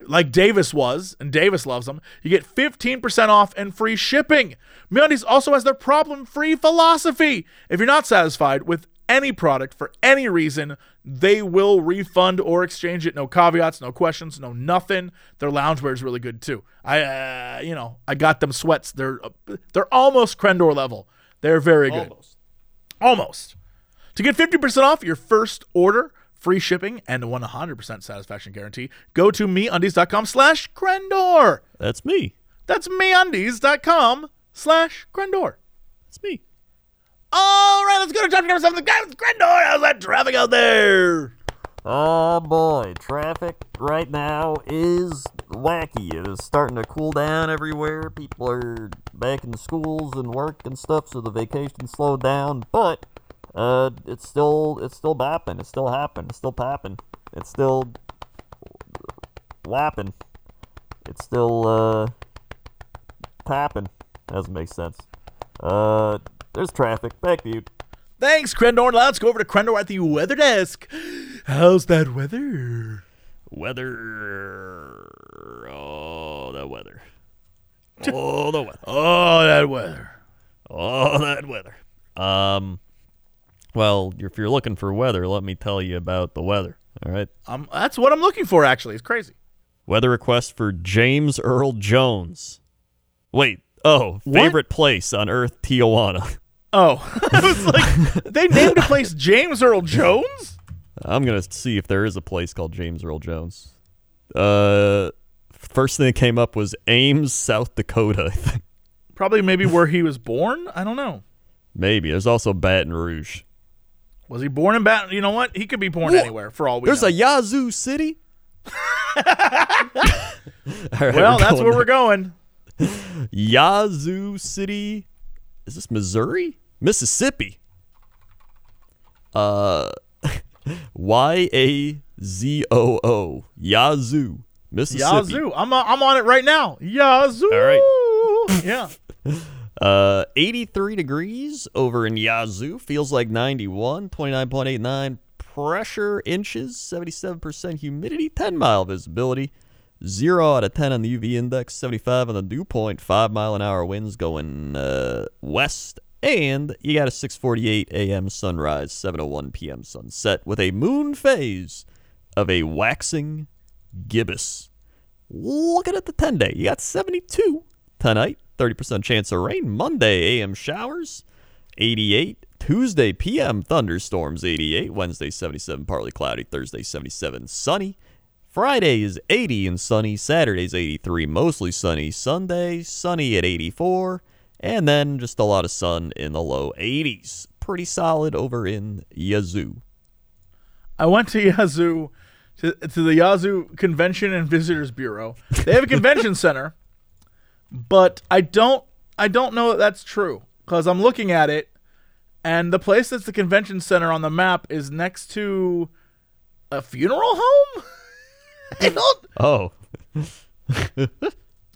Speaker 1: like Davis was, and Davis loves them, you get 15% off and free shipping. MeUndies also has their problem-free philosophy. If you're not satisfied with any product for any reason, they will refund or exchange it. No caveats, no questions, no nothing. Their loungewear is really good too. I, uh, you know, I got them sweats. They're they're almost Crendor level. They're very good.
Speaker 4: Almost.
Speaker 1: Almost. To get 50% off your first order, free shipping, and a 100% satisfaction guarantee, go to meundies.com slash Crendor.
Speaker 4: That's me.
Speaker 1: That's meundies.com slash Crendor.
Speaker 4: That's me.
Speaker 1: All right, let's go to traffic number seven. The guy with Crendor. How's that traffic out there?
Speaker 5: Oh boy, traffic right now is wacky. It is starting to cool down everywhere. People are back in schools and work and stuff, so the vacation slowed down. But uh, it's still it's still bapping. It's still happening. It's still papping. It's still lapping. It's still uh tapping. Doesn't make sense. Uh, there's traffic. Back to you.
Speaker 1: Thanks, Crendor. Let's go over to Crendor at the weather desk. How's that weather?
Speaker 4: Weather. Oh, that weather. Oh, the weather.
Speaker 1: Oh, that weather.
Speaker 4: Oh, that weather. Um, well, if you're looking for weather, let me tell you about the weather. All right.
Speaker 1: Um, that's what I'm looking for, actually. It's crazy.
Speaker 4: Weather request for James Earl Jones. Wait. Oh, favorite place on Earth, Tijuana.
Speaker 1: Oh, I was like, they named a place James Earl Jones?
Speaker 4: I'm gonna see if there is a place called James Earl Jones. Uh, first thing that came up was Ames, South Dakota. I think.
Speaker 1: Probably maybe where he was born. I don't know.
Speaker 4: Maybe there's also Baton Rouge.
Speaker 1: Was he born in Baton? You know what? He could be born anywhere for all we
Speaker 4: There's
Speaker 1: know.
Speaker 4: a Yazoo City. All right,
Speaker 1: well,
Speaker 4: we're
Speaker 1: that's
Speaker 4: going
Speaker 1: where we're going.
Speaker 4: Yazoo City. Is this Missouri? Mississippi. Uh, Y A Z O O. Yazoo, Mississippi.
Speaker 1: Yazoo. I'm I'm on it right now. Yazoo.
Speaker 4: All
Speaker 1: right. Yeah.
Speaker 4: Uh, 83 degrees over in Yazoo. Feels like 91. 29.89 pressure inches. 77% humidity. 10 mile visibility. 0 out of 10 on the UV index. 75 on the dew point. 5 mile an hour winds going uh, west. And you got a 6:48 a.m. sunrise, 7:01 p.m. sunset with a moon phase of a waxing gibbous. Looking at the 10 day, you got 72 tonight, 30% chance of rain. Monday, AM showers, 88. Tuesday, PM thunderstorms, 88. Wednesday, 77, partly cloudy. Thursday, 77, sunny. Friday is 80 and sunny. Saturday's 83, mostly sunny. Sunday, sunny at 84. And then just a lot of sun in the low 80s. Pretty solid over in Yazoo.
Speaker 1: I went to Yazoo, to, to the Yazoo Convention and Visitors Bureau. They have a convention center, but I don't I don't know that that's true because I'm looking at it, and the place that's the convention center on the map is next to a funeral home. I don't.
Speaker 4: Oh,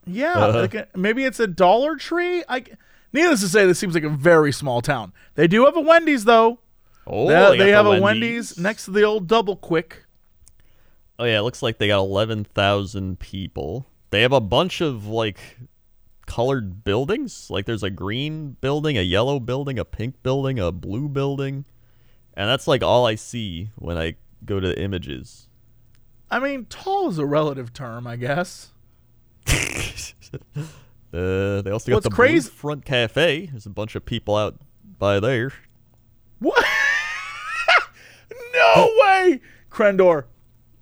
Speaker 1: Yeah, uh-huh. like a- maybe it's a Dollar Tree. I. Needless to say, this seems like a very small town. They do have a Wendy's though.
Speaker 4: oh,
Speaker 1: they they
Speaker 4: the
Speaker 1: have a
Speaker 4: Wendy's.
Speaker 1: Wendy's next to the old Double Quick.
Speaker 4: Oh yeah, it looks like they got eleven thousand people. They have a bunch of like colored buildings. Like there's a green building, a yellow building, a pink building, a blue building, and that's like all I see when I go to the images.
Speaker 1: I mean, tall is a relative term, I guess.
Speaker 4: Uh, they also got
Speaker 1: What's
Speaker 4: the
Speaker 1: crazy-
Speaker 4: Blue Front Cafe. There's a bunch of people out by there.
Speaker 1: What? no way, Crendor.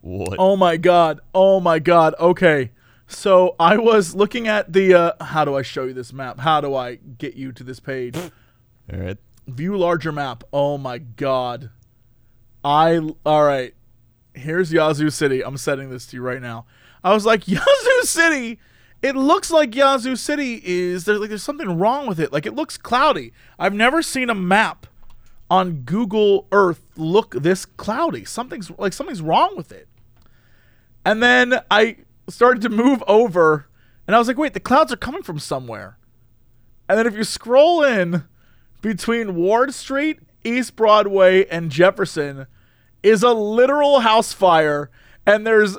Speaker 4: What?
Speaker 1: Oh my god. Oh my god. Okay. So I was looking at the uh how do I show you this map? How do I get you to this page?
Speaker 4: All right.
Speaker 1: View larger map. Oh my god. I all right. Here's Yazoo City. I'm setting this to you right now. I was like Yazoo City. It looks like Yazoo City is there's like there's something wrong with it. Like it looks cloudy. I've never seen a map on Google Earth look this cloudy. Something's like something's wrong with it. And then I started to move over and I was like, wait, the clouds are coming from somewhere. And then if you scroll in between Ward Street, East Broadway, and Jefferson is a literal house fire. And there's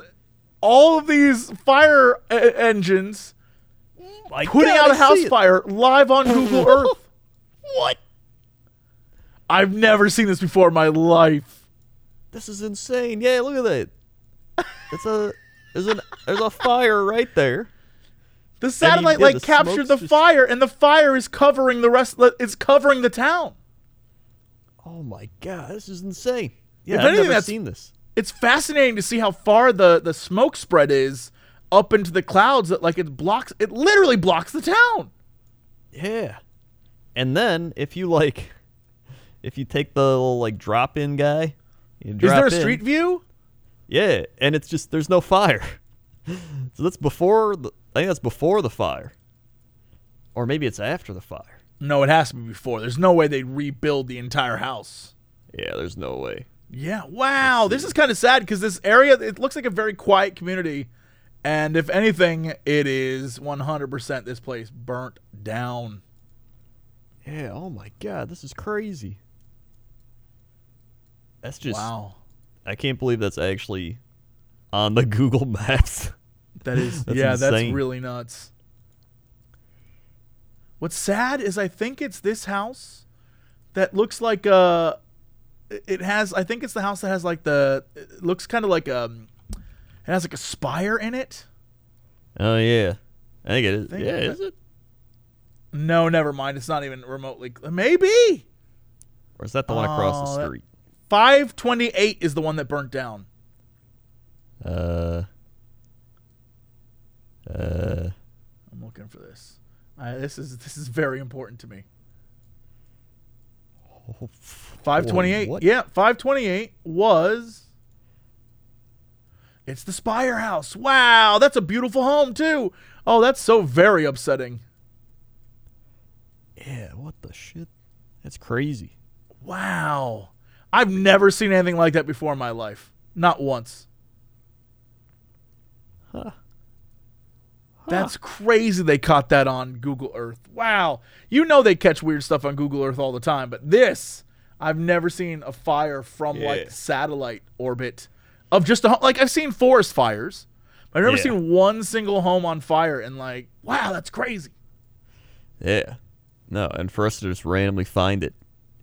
Speaker 1: all of these fire e- engines
Speaker 4: I
Speaker 1: putting
Speaker 4: gotta
Speaker 1: out a house fire live on Google Earth.
Speaker 4: What?
Speaker 1: I've never seen this before in my life.
Speaker 4: This is insane. Yeah, look at that. It's a there's an there's a fire right there.
Speaker 1: The satellite like
Speaker 4: the
Speaker 1: captured the
Speaker 4: just-
Speaker 1: fire, and the fire is covering the rest. It's covering the town.
Speaker 4: Oh my god, this is insane. Yeah,
Speaker 1: If
Speaker 4: I've
Speaker 1: anything,
Speaker 4: never seen this.
Speaker 1: It's fascinating to see how far the the smoke spread is up into the clouds. That like it blocks. It literally blocks the town.
Speaker 4: Yeah. And then if you like if you take the little like drop in guy, you
Speaker 1: Is there a
Speaker 4: in-
Speaker 1: street view?
Speaker 4: Yeah, and it's just there's no fire. so that's before the I think that's before the fire. Or maybe it's after the fire.
Speaker 1: No, it has to be before. There's no way they'd rebuild the entire house.
Speaker 4: Yeah, there's no way.
Speaker 1: Yeah. Wow. This is kind of sad because this area it looks like a very quiet community, and if anything, it is 100% this place burnt down.
Speaker 4: Yeah, oh my god, this is crazy. That's just
Speaker 1: wow.
Speaker 4: I can't believe that's actually on the Google Maps.
Speaker 1: That is
Speaker 4: That's
Speaker 1: yeah, that's really nuts. What's sad is I think it's this house that looks like uh it has I think it's the house that has like the it looks kind of like um it has like a spire in it.
Speaker 4: oh yeah. I think it is.
Speaker 1: Think
Speaker 4: yeah, is
Speaker 1: it. No, never mind. It's not even remotely maybe.
Speaker 4: Or is that the one across
Speaker 1: Oh,
Speaker 4: the
Speaker 1: that-
Speaker 4: street?
Speaker 1: 528 is the one that burnt down.
Speaker 4: Uh uh
Speaker 1: I'm looking for this. I, this is this is very important to me. 528.
Speaker 4: what?
Speaker 1: Yeah, 528 was It's the Spire House. Wow, that's a beautiful home too. Oh, that's so very upsetting.
Speaker 4: Yeah, what the shit? That's crazy.
Speaker 1: Wow. I've never seen anything like that before in my life. Not once. Huh. That's crazy they caught that on Google Earth. Wow. You know they catch weird stuff on Google Earth all the time, but this, I've never seen a fire from
Speaker 4: Yeah.
Speaker 1: like satellite orbit of just a ho- like I've seen forest fires. But I've never
Speaker 4: Yeah.
Speaker 1: seen one single home on fire and like, wow, that's crazy.
Speaker 4: Yeah. No, and for us to just randomly find it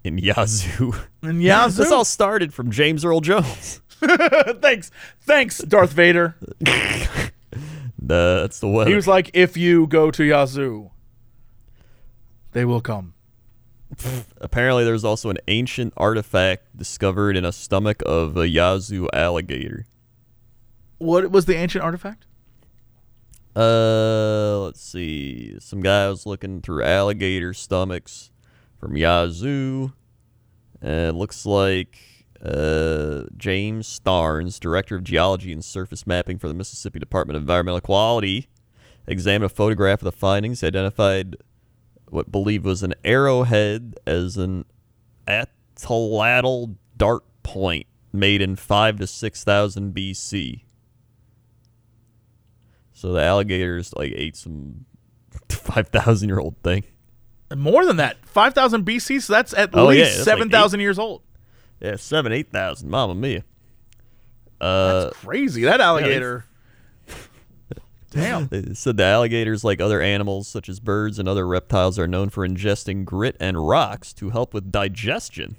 Speaker 4: in Yazoo.
Speaker 1: And Yazoo.
Speaker 4: this all started from James Earl Jones.
Speaker 1: thanks. Thanks, Darth Vader.
Speaker 4: That's the weather.
Speaker 1: He was like, if you go to Yazoo, they will come.
Speaker 4: Apparently, there's also an ancient artifact discovered in a stomach of a Yazoo alligator.
Speaker 1: What was the ancient artifact?
Speaker 4: Uh, let's see. Some guy was looking through alligator stomachs from Yazoo. Uh, it looks like uh, James Starnes, director of geology and surface mapping for the Mississippi Department of Environmental Quality, examined a photograph of the findings, identified what believed was an arrowhead as an atlatl dart point made in five to six thousand BC. So the alligators like ate some five thousand year old thing.
Speaker 1: More than that, five thousand BC. So that's at
Speaker 4: Oh, yeah,
Speaker 1: least
Speaker 4: like
Speaker 1: seven thousand years old.
Speaker 4: Yeah, seven, eight thousand. Mama mia. Uh,
Speaker 1: That's crazy. That alligator. Damn.
Speaker 4: they said the alligators, like other animals such as birds and other reptiles, are known for ingesting grit and rocks to help with digestion.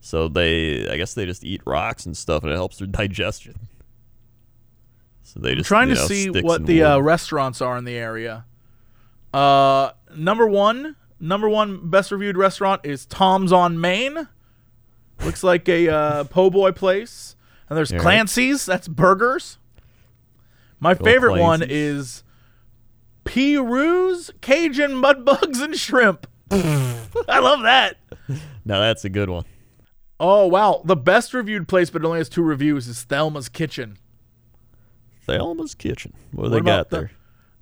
Speaker 4: So they, I guess, they just eat rocks and stuff, and it helps their digestion. So they
Speaker 1: I'm
Speaker 4: just
Speaker 1: trying
Speaker 4: you
Speaker 1: to
Speaker 4: know,
Speaker 1: see what the uh, restaurants are in the area. Uh, number one, number one best reviewed restaurant is Tom's on Main. Looks like a uh, po' boy place. And there's. Clancy's. That's burgers. My
Speaker 4: Go
Speaker 1: favorite one is P. Ruse, Cajun mud bugs and shrimp. I love that.
Speaker 4: now that's a good one.
Speaker 1: Oh wow, the best reviewed place, but it only has two reviews, is Thelma's Kitchen.
Speaker 4: Thelma's Kitchen. What do
Speaker 1: What
Speaker 4: they got
Speaker 1: the-
Speaker 4: there?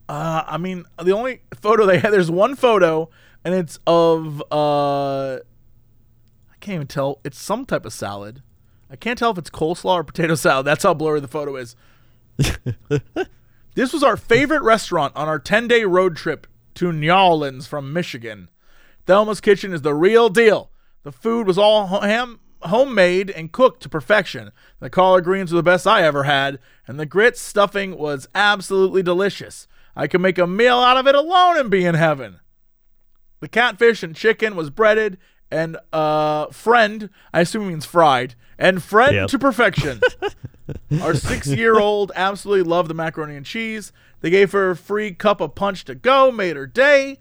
Speaker 1: Uh, I mean, the only photo they had, there's one photo, and it's of, uh, I can't even tell. It's some type of salad. I can't tell if it's coleslaw or potato salad. That's how blurry the photo is. this was our favorite restaurant on our 10 day road trip to New Orleans from Michigan. Thelma's Kitchen is the real deal. The food was all ham- homemade and cooked to perfection. The collard greens were the best I ever had, and the grits stuffing was absolutely delicious. I could make a meal out of it alone and be in heaven. The catfish and chicken was breaded and uh, friend, I assume it means fried, and friend
Speaker 4: Yep.
Speaker 1: to perfection. Our six-year-old absolutely loved the macaroni and cheese. They gave her a free cup of punch to go, made her day.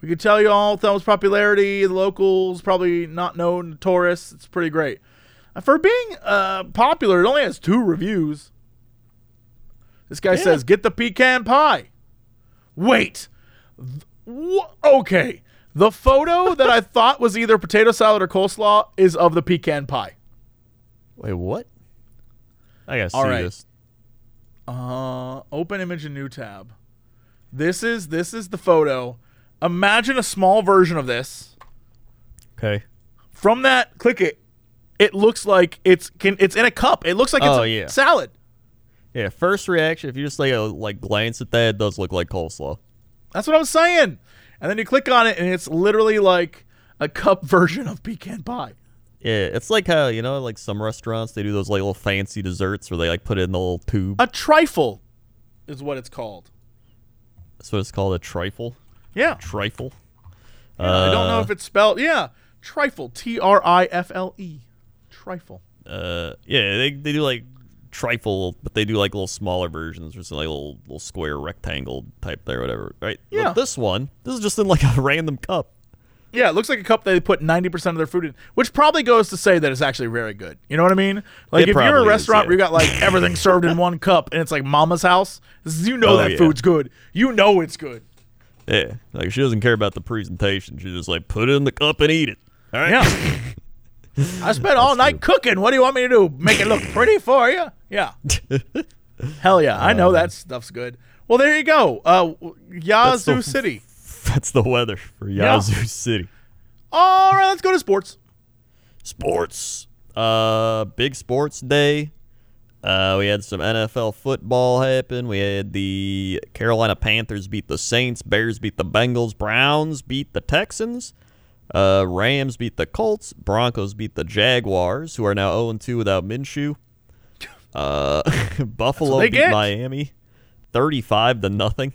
Speaker 1: We could tell you all Thelma's popularity. The locals probably not known to tourists. It's pretty great. Uh, For being uh, popular, it only has two reviews. This guy says, "Get the pecan pie." Wait, wh- okay. The photo that I thought was either potato salad or coleslaw is of the pecan pie.
Speaker 4: Wait, what? I gotta see
Speaker 1: All right.
Speaker 4: this.
Speaker 1: Uh, open image in new tab. This is this is the photo. Imagine a small version of this.
Speaker 4: Okay.
Speaker 1: From that, click it. It looks like it's can it's in a cup. It looks like it's
Speaker 4: Oh,
Speaker 1: a
Speaker 4: yeah.
Speaker 1: salad.
Speaker 4: Yeah. First reaction, if you just like a, like glance at that, it does look like coleslaw.
Speaker 1: That's what I'm saying. And then you click on it, and it's literally like a cup version of pecan pie.
Speaker 4: Yeah, it's like how you know, like some restaurants they do those like little fancy desserts where they like put it in the little tube.
Speaker 1: A trifle is what it's called.
Speaker 4: That's what it's called, a trifle.
Speaker 1: Yeah.
Speaker 4: Trifle.
Speaker 1: I don't know
Speaker 4: Uh,
Speaker 1: if it's spelled. Yeah. Trifle. T R I F L E. Trifle.
Speaker 4: Uh, yeah, they they do like trifle, but they do like little smaller versions, or like little little square rectangle type there, whatever. Right? But
Speaker 1: Yeah.
Speaker 4: this one, this is just in like a random cup.
Speaker 1: Yeah, it looks like a cup they put 90% of their food in, which probably goes to say that it's actually very good. You know what I mean? Like,
Speaker 4: It
Speaker 1: if you're a
Speaker 4: probably is,
Speaker 1: restaurant
Speaker 4: yeah.
Speaker 1: where you got like everything served in one cup and it's like mama's house, you know
Speaker 4: Oh,
Speaker 1: that
Speaker 4: yeah.
Speaker 1: food's good. You know it's good.
Speaker 4: Yeah, like she doesn't care about the presentation. She just like put it in the cup and eat it. All right.
Speaker 1: Yeah. I spent all night cooking. What do you want me to do? Make it look pretty for you? Yeah. Hell yeah. I know that stuff's good. Well, there you go. Uh,
Speaker 4: That's
Speaker 1: Yazoo
Speaker 4: the-
Speaker 1: City.
Speaker 4: That's the weather for
Speaker 1: Yeah.
Speaker 4: Yazoo City.
Speaker 1: All right, let's go to sports.
Speaker 4: Sports. Uh, big sports day. Uh, we had some NFL football happen. We had the Carolina Panthers beat the Saints. Bears beat the Bengals. Browns beat the Texans. Uh, Rams beat the Colts. Broncos beat the Jaguars, who are now 0 2 without Minshew. Uh, Buffalo beat
Speaker 1: get.
Speaker 4: Miami, 35 to nothing.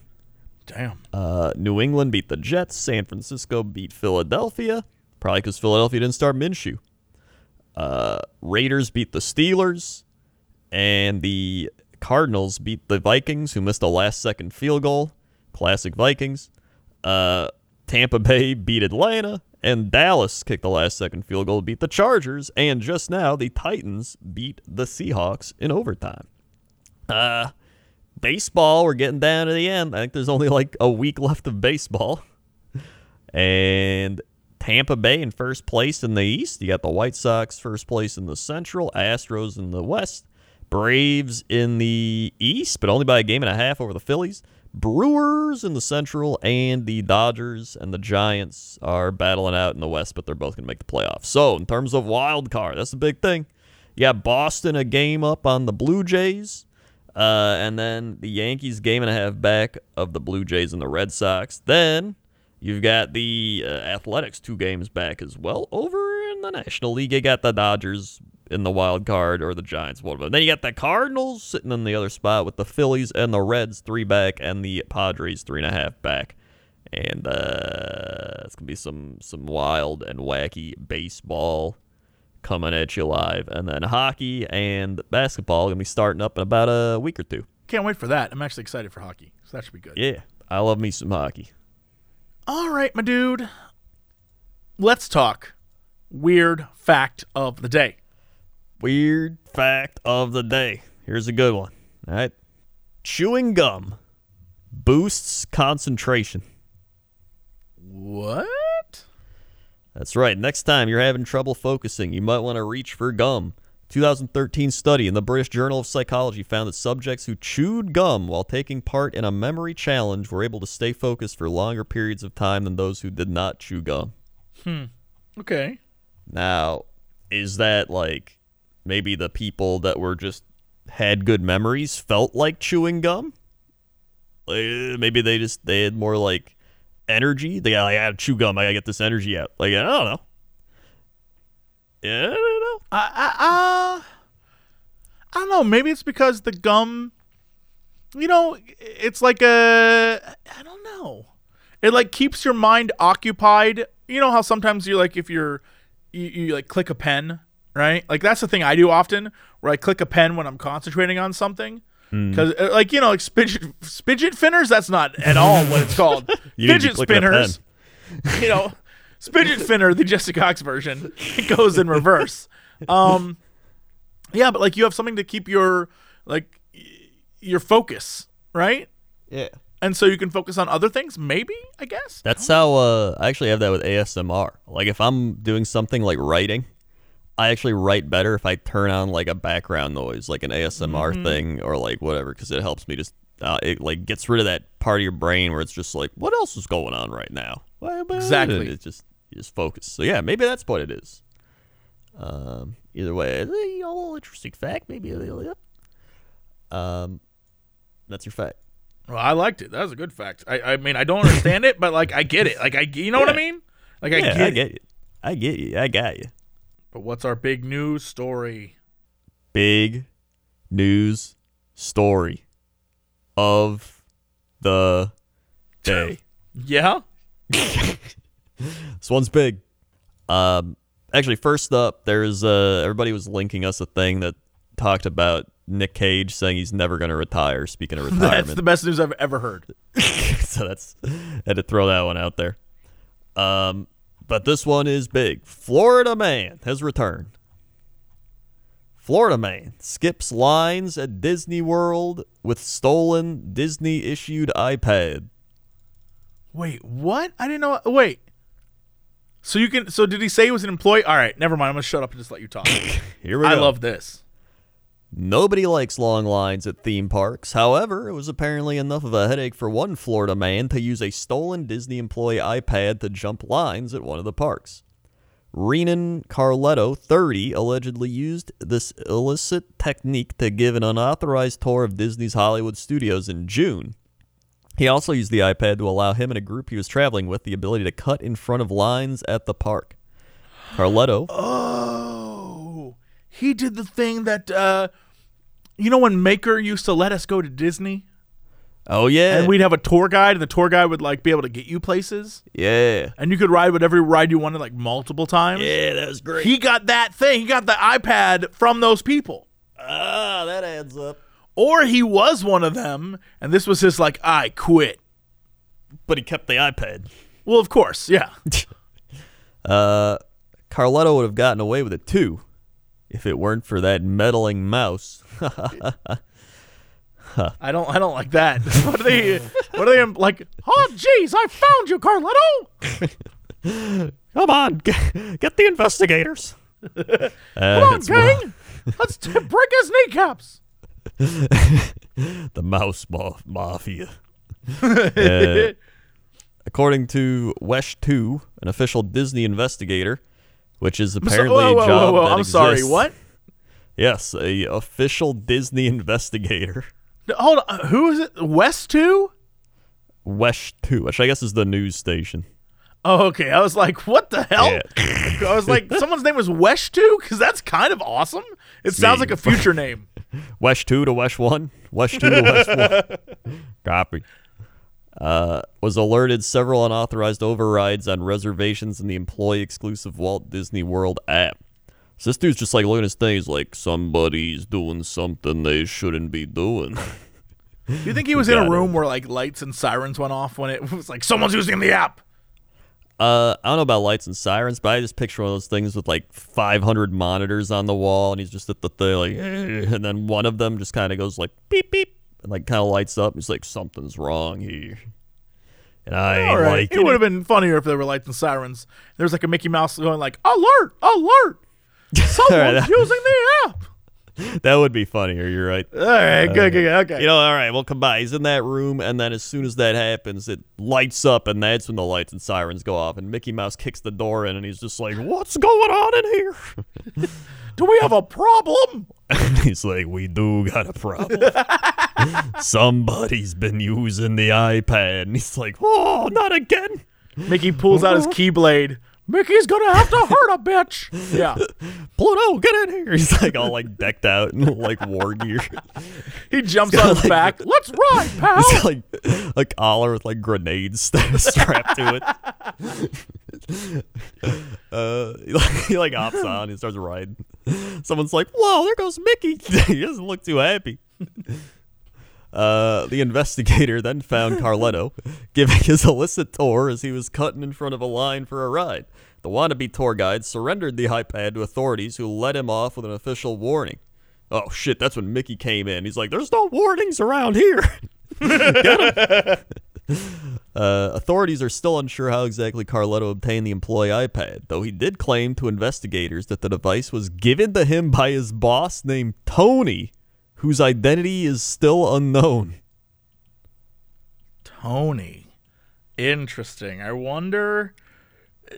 Speaker 1: Damn.
Speaker 4: Uh, New England beat the Jets. San Francisco beat Philadelphia. Probably because Philadelphia didn't start Minshew. Uh, Raiders beat the Steelers. And the Cardinals beat the Vikings, who missed a last second field goal. Classic Vikings. Uh, Tampa Bay beat Atlanta. And Dallas kicked the last second field goal, to beat the Chargers. And just now, the Titans beat the Seahawks in overtime. Uh, baseball, we're getting down to the end. I think there's only like a week left of baseball. And Tampa Bay in first place in the East. You got the White Sox first place in the Central, Astros in the West, Braves in the East, but only by a game and a half over the Phillies. Brewers in the Central, and the Dodgers and the Giants are battling out in the West, but they're both going to make the playoffs. So, in terms of wild card, that's the big thing. You got Boston a game up on the Blue Jays. Uh, and then the Yankees game and a half back of the Blue Jays and the Red Sox. Then you've got the uh, Athletics two games back as well. Over in the National League, you got the Dodgers in the wild card or the Giants, one of them. Then you got the Cardinals sitting in the other spot with the Phillies and the Reds three back and the Padres three and a half back. And uh, it's gonna be some some wild and wacky baseball coming at you live. And then hockey and basketball gonna be starting up in about a week or two.
Speaker 1: Can't wait for that. I'm actually excited for hockey, so that should be good.
Speaker 4: Yeah, I love me some hockey.
Speaker 1: All right, my dude. Let's talk weird fact of the day.
Speaker 4: Weird fact of the day. Here's a good one. All right. Chewing gum boosts concentration.
Speaker 1: What?
Speaker 4: That's right. Next time you're having trouble focusing, you might want to reach for gum. 2013 study in the British Journal of Psychology found that subjects who chewed gum while taking part in a memory challenge were able to stay focused for longer periods of time than those who did not chew gum. Hmm.
Speaker 1: Okay.
Speaker 4: Now, is that like maybe the people that were just had good memories felt like chewing gum? Like, maybe they just they had more like energy. They got like, I gotta chew gum. I gotta get this energy out. Like I don't know. Yeah, I don't know.
Speaker 1: I, I, uh, I don't know. Maybe it's because the gum, you know, it's like a, I don't know. It like keeps your mind occupied you know how sometimes you're like if you're you, you like click a pen, right? Like that's the thing I do often, where I click a pen when I'm concentrating on something.
Speaker 4: Hmm.
Speaker 1: Because, like you know, like spidget, spidget spinners. That's not at all what it's called.
Speaker 4: You need to
Speaker 1: Fidget
Speaker 4: click the
Speaker 1: spinners. You know, spidget spinner, the Jessica Cox version, it goes in reverse. Um, yeah, but like you have something to keep your like your focus, right?
Speaker 4: Yeah.
Speaker 1: And so you can focus on other things. Maybe I guess.
Speaker 4: That's how uh, I actually have that with ASMR. Like if I'm doing something like writing, I actually write better if I turn on like a background noise, like an ASMR
Speaker 1: Mm-hmm.
Speaker 4: thing or like whatever, because it helps me just. Uh, it like gets rid of that part of your brain where it's just like, what else is going on right now?
Speaker 1: Exactly.
Speaker 4: It's just you just focus. So yeah, maybe that's what it is. Um, either way, a little interesting fact. Maybe a little. Um, that's your fact.
Speaker 1: Well, I liked it. That was a good fact. I, I mean, I don't understand it, but like I get it. Like I, you know what I mean? Like I
Speaker 4: yeah,
Speaker 1: get
Speaker 4: I
Speaker 1: it.
Speaker 4: get you. I get you. I got you.
Speaker 1: But what's our big news story?
Speaker 4: big news story of the day.
Speaker 1: Yeah.
Speaker 4: This one's big. Um, actually, first up, there's uh, everybody was linking us a thing that talked about Nick Cage saying he's never going to retire. Speaking of retirement, That's
Speaker 1: the best news I've ever heard.
Speaker 4: so that's I had to throw that one out there. Um, but this one is big. Florida man has returned. Florida man skips lines at Disney World with stolen Disney issued iPad.
Speaker 1: Wait, what? I didn't know. Wait. So you can. So did he say he was an employee? All right, never mind. I'm gonna shut up and just let you talk.
Speaker 4: Here we
Speaker 1: I
Speaker 4: go.
Speaker 1: I love this.
Speaker 4: Nobody likes long lines at theme parks. However, it was apparently enough of a headache for one Florida man to use a stolen Disney employee iPad to jump lines at one of the parks. Renan Carletto, 30, allegedly used this illicit technique to give an unauthorized tour of Disney's Hollywood studios in June. He also used the iPad to allow him and a group he was traveling with the ability to cut in front of lines at the park. Carletto
Speaker 1: Oh, he did the thing that. uh You know when Maker used to let us go to Disney,
Speaker 4: Oh yeah.
Speaker 1: and we'd have a tour guide, and the tour guide would like be able to get you places,
Speaker 4: yeah.
Speaker 1: and you could ride whatever ride you wanted, like multiple times.
Speaker 4: Yeah, that was great.
Speaker 1: He got that thing. He got the iPad from those people.
Speaker 4: Ah, that adds up.
Speaker 1: Or he was one of them, and this was his like, I quit.
Speaker 4: But he kept the iPad.
Speaker 1: Well, of course, yeah.
Speaker 4: Uh, Carletto would have gotten away with it too, if it weren't for that meddling mouse.
Speaker 1: I don't, I don't like that. What are they? What are they like? Oh, jeez, I found you, Carletto.
Speaker 4: Come on, get, get the investigators. Uh,
Speaker 1: Come on,
Speaker 4: it's wa-
Speaker 1: gang. Let's t- break his kneecaps.
Speaker 4: the mouse ma- mafia. Uh, according to Wesh 2, an official Disney investigator, which is
Speaker 1: So-
Speaker 4: apparently
Speaker 1: whoa, whoa,
Speaker 4: a job
Speaker 1: whoa, whoa. I'm sorry. What?
Speaker 4: Yes, a official Disney investigator.
Speaker 1: Hold on. Who is it? West two?
Speaker 4: Wesh 2, which I guess is the news station.
Speaker 1: Oh, okay. I was like, what the hell?
Speaker 4: Yeah.
Speaker 1: I was like, someone's name was Wesh two, because that's kind of awesome. It sounds
Speaker 4: me.
Speaker 1: like a future name.
Speaker 4: Wesh 2 to Wesh 1. Wesh 2 to Wesh 1. Copy. Uh, was alerted several unauthorized overrides on reservations in the employee exclusive Walt Disney World app. So this dude's just like looking at his thing. He's like, somebody's doing something they shouldn't be doing.
Speaker 1: Do you think he was in a room
Speaker 4: it.
Speaker 1: where like lights and sirens went off when it was like someone's using the app?
Speaker 4: Uh, I don't know about lights and sirens, but I just picture one of those things with like 500 monitors on the wall, and he's just at the thing, like, and then one of them just kind of goes like beep beep, and like kind of lights up. He's like, something's wrong here, and I
Speaker 1: All right.
Speaker 4: liking
Speaker 1: it would have been funnier if there were lights and sirens. There's like a Mickey Mouse going like, alert, alert. Someone's
Speaker 4: that-
Speaker 1: using the app.
Speaker 4: That would be funnier. You're right.
Speaker 1: All right, good, good, good, okay.
Speaker 4: You know, all right, well, come by. He's in that room, and then as soon as that happens, it lights up, and that's when the lights and sirens go off, and Mickey Mouse kicks the door in, and he's just like, "What's going on in here?"
Speaker 1: Do we have a problem?
Speaker 4: and he's like, "We do got a problem. Somebody's been using the iPad," and he's like, "Oh, not again."
Speaker 1: Mickey pulls out his keyblade. Mickey's gonna have to hurt a bitch. Yeah.
Speaker 4: Pluto, get in here! He's like all like decked out in like war gear.
Speaker 1: He jumps on his
Speaker 4: like-
Speaker 1: back. Let's ride, pal.
Speaker 4: It's like a collar with like grenades st- strapped to it. Uh, he like, he like hops on. He starts riding. Someone's like, "Whoa, there goes Mickey." he doesn't look too happy. Uh, the investigator then found Carletto giving his illicit tour as he was cutting in front of a line for a ride. The wannabe tour guide surrendered the iPad to authorities who let him off with an official warning. Oh shit, that's when Mickey came in. He's like, There's no warnings around here. Uh, authorities are still unsure how exactly Carletto obtained the employee iPad, though he did claim to investigators that the device was given to him by his boss named Tony, whose identity is still unknown.
Speaker 1: Tony. Interesting. I wonder.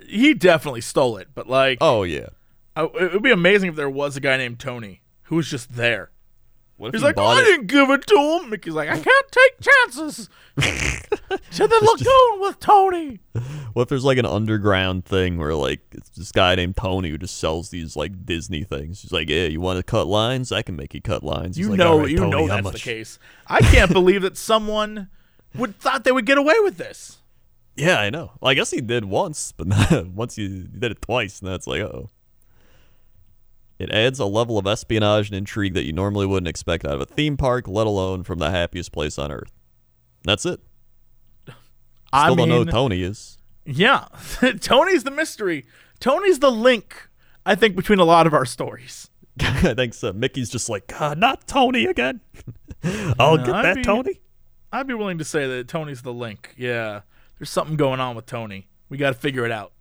Speaker 1: He definitely stole it, but like,
Speaker 4: Oh yeah.
Speaker 1: I, it would be amazing if there was a guy named Tony who was just there.
Speaker 4: What if
Speaker 1: He's
Speaker 4: he
Speaker 1: like, I didn't give it to him. Mickey's like, I can't take chances. to the lagoon with Tony.
Speaker 4: What if there's like an underground thing where like it's this guy named Tony who just sells these like Disney things? He's like, yeah, you want to cut lines? I can make you cut lines. He's
Speaker 1: You
Speaker 4: like,
Speaker 1: know,
Speaker 4: "All right,
Speaker 1: you
Speaker 4: Tony,
Speaker 1: know that's
Speaker 4: much?"
Speaker 1: the case. I can't believe that someone would thought they would get away with this.
Speaker 4: Yeah, I know. Well, I guess he did once, but not, once you did it twice, and that's like, oh. It adds a level of espionage and intrigue that you normally wouldn't expect out of a theme park, let alone from the happiest place on earth. That's it.
Speaker 1: I
Speaker 4: Still
Speaker 1: mean,
Speaker 4: don't know who Tony is.
Speaker 1: yeah, Tony's the mystery. Tony's the link. I think between a lot of our stories.
Speaker 4: I think so. Mickey's just like, God, not Tony again. I'll
Speaker 1: No,
Speaker 4: get
Speaker 1: I'd
Speaker 4: that,
Speaker 1: be-
Speaker 4: Tony.
Speaker 1: I'd be willing to say that Tony's the link. Yeah, there's something going on with Tony. We got to figure it out.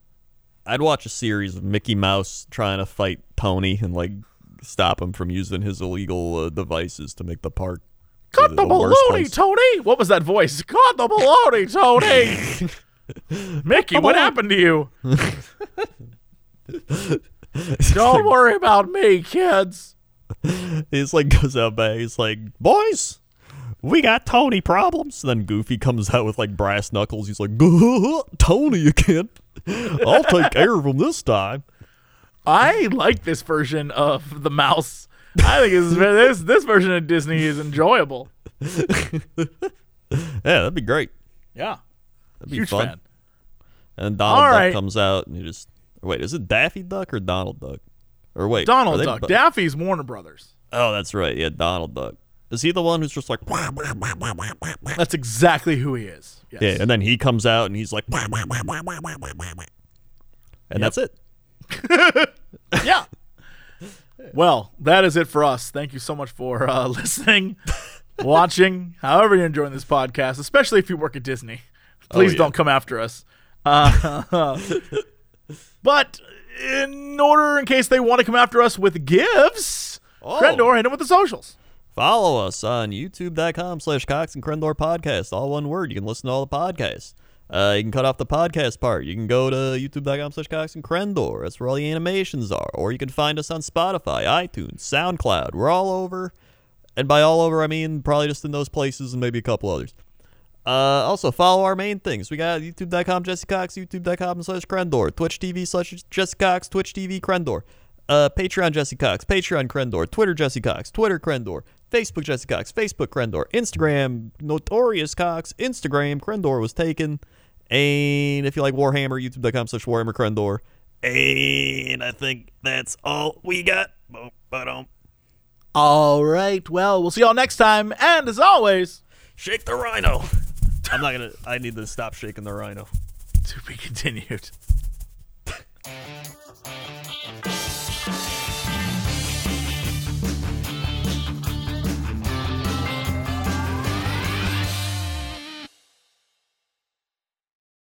Speaker 4: I'd watch a series of Mickey Mouse trying to fight Tony and like stop him from using his illegal uh, devices to make the park.
Speaker 1: Cut the,
Speaker 4: the
Speaker 1: baloney. Tony. What was that voice? Cut the baloney, Tony. Mickey, what happened to you? Don't worry about me, kids.
Speaker 4: He's like goes out back. He's like, boys, we got Tony problems. then Goofy comes out with like brass knuckles. He's like, Tony again. I'll take care of him this time.
Speaker 1: I like this version of the mouse. I think this this this version of Disney is enjoyable.
Speaker 4: Yeah, that'd be great.
Speaker 1: Yeah,
Speaker 4: That'd be
Speaker 1: huge
Speaker 4: fun.
Speaker 1: fan.
Speaker 4: And Donald
Speaker 1: All
Speaker 4: Duck
Speaker 1: right.
Speaker 4: comes out and he just wait. Is it Daffy Duck or Donald Duck? Or wait,
Speaker 1: Donald Duck.
Speaker 4: bu-
Speaker 1: Daffy's Warner Brothers.
Speaker 4: oh, that's right. Yeah, Donald Duck. Is he the one who's just like?
Speaker 1: That's exactly who he is. Yes.
Speaker 4: Yeah, and then he comes out and he's like, and that's it.
Speaker 1: yeah. Well, that is it for us. Thank you so much for uh, listening, watching, however you're enjoying this podcast, especially if you work at Disney. Please
Speaker 4: yeah.
Speaker 1: don't come after us. Uh, but in order, in case they want to come after us with gifts,
Speaker 4: Oh.
Speaker 1: Crendor, hit him with the socials.
Speaker 4: Follow us on youtube.com slash Cox and Crendor podcast. All one word. You can listen to all the podcasts. Uh, you can cut off the podcast part. You can go to youtube.com slash Cox and Crendor. That's where all the animations are. Or you can find us on Spotify, iTunes, SoundCloud. We're all over. And by all over, I mean probably just in those places and maybe a couple others. Uh, also, follow our main things. We got youtube.com Jesse Cox, youtube.com slash Crendor, Twitch TV slash Jesse Cox, Twitch TV Crendor, uh, Patreon Jesse Cox, Patreon Crendor, Twitter Jesse Cox, Twitter Crendor, Facebook Jesse Cox, Facebook Crendor, Instagram Notorious Cox, Instagram Crendor was taken. And if you like Warhammer, youtube.com slash Warhammer Crendor. And I think that's all we got.
Speaker 1: All right. Well, we'll see y'all next time. And as always,
Speaker 4: Shake the rhino. I'm not gonna. I need to stop shaking the rhino.
Speaker 1: to be continued.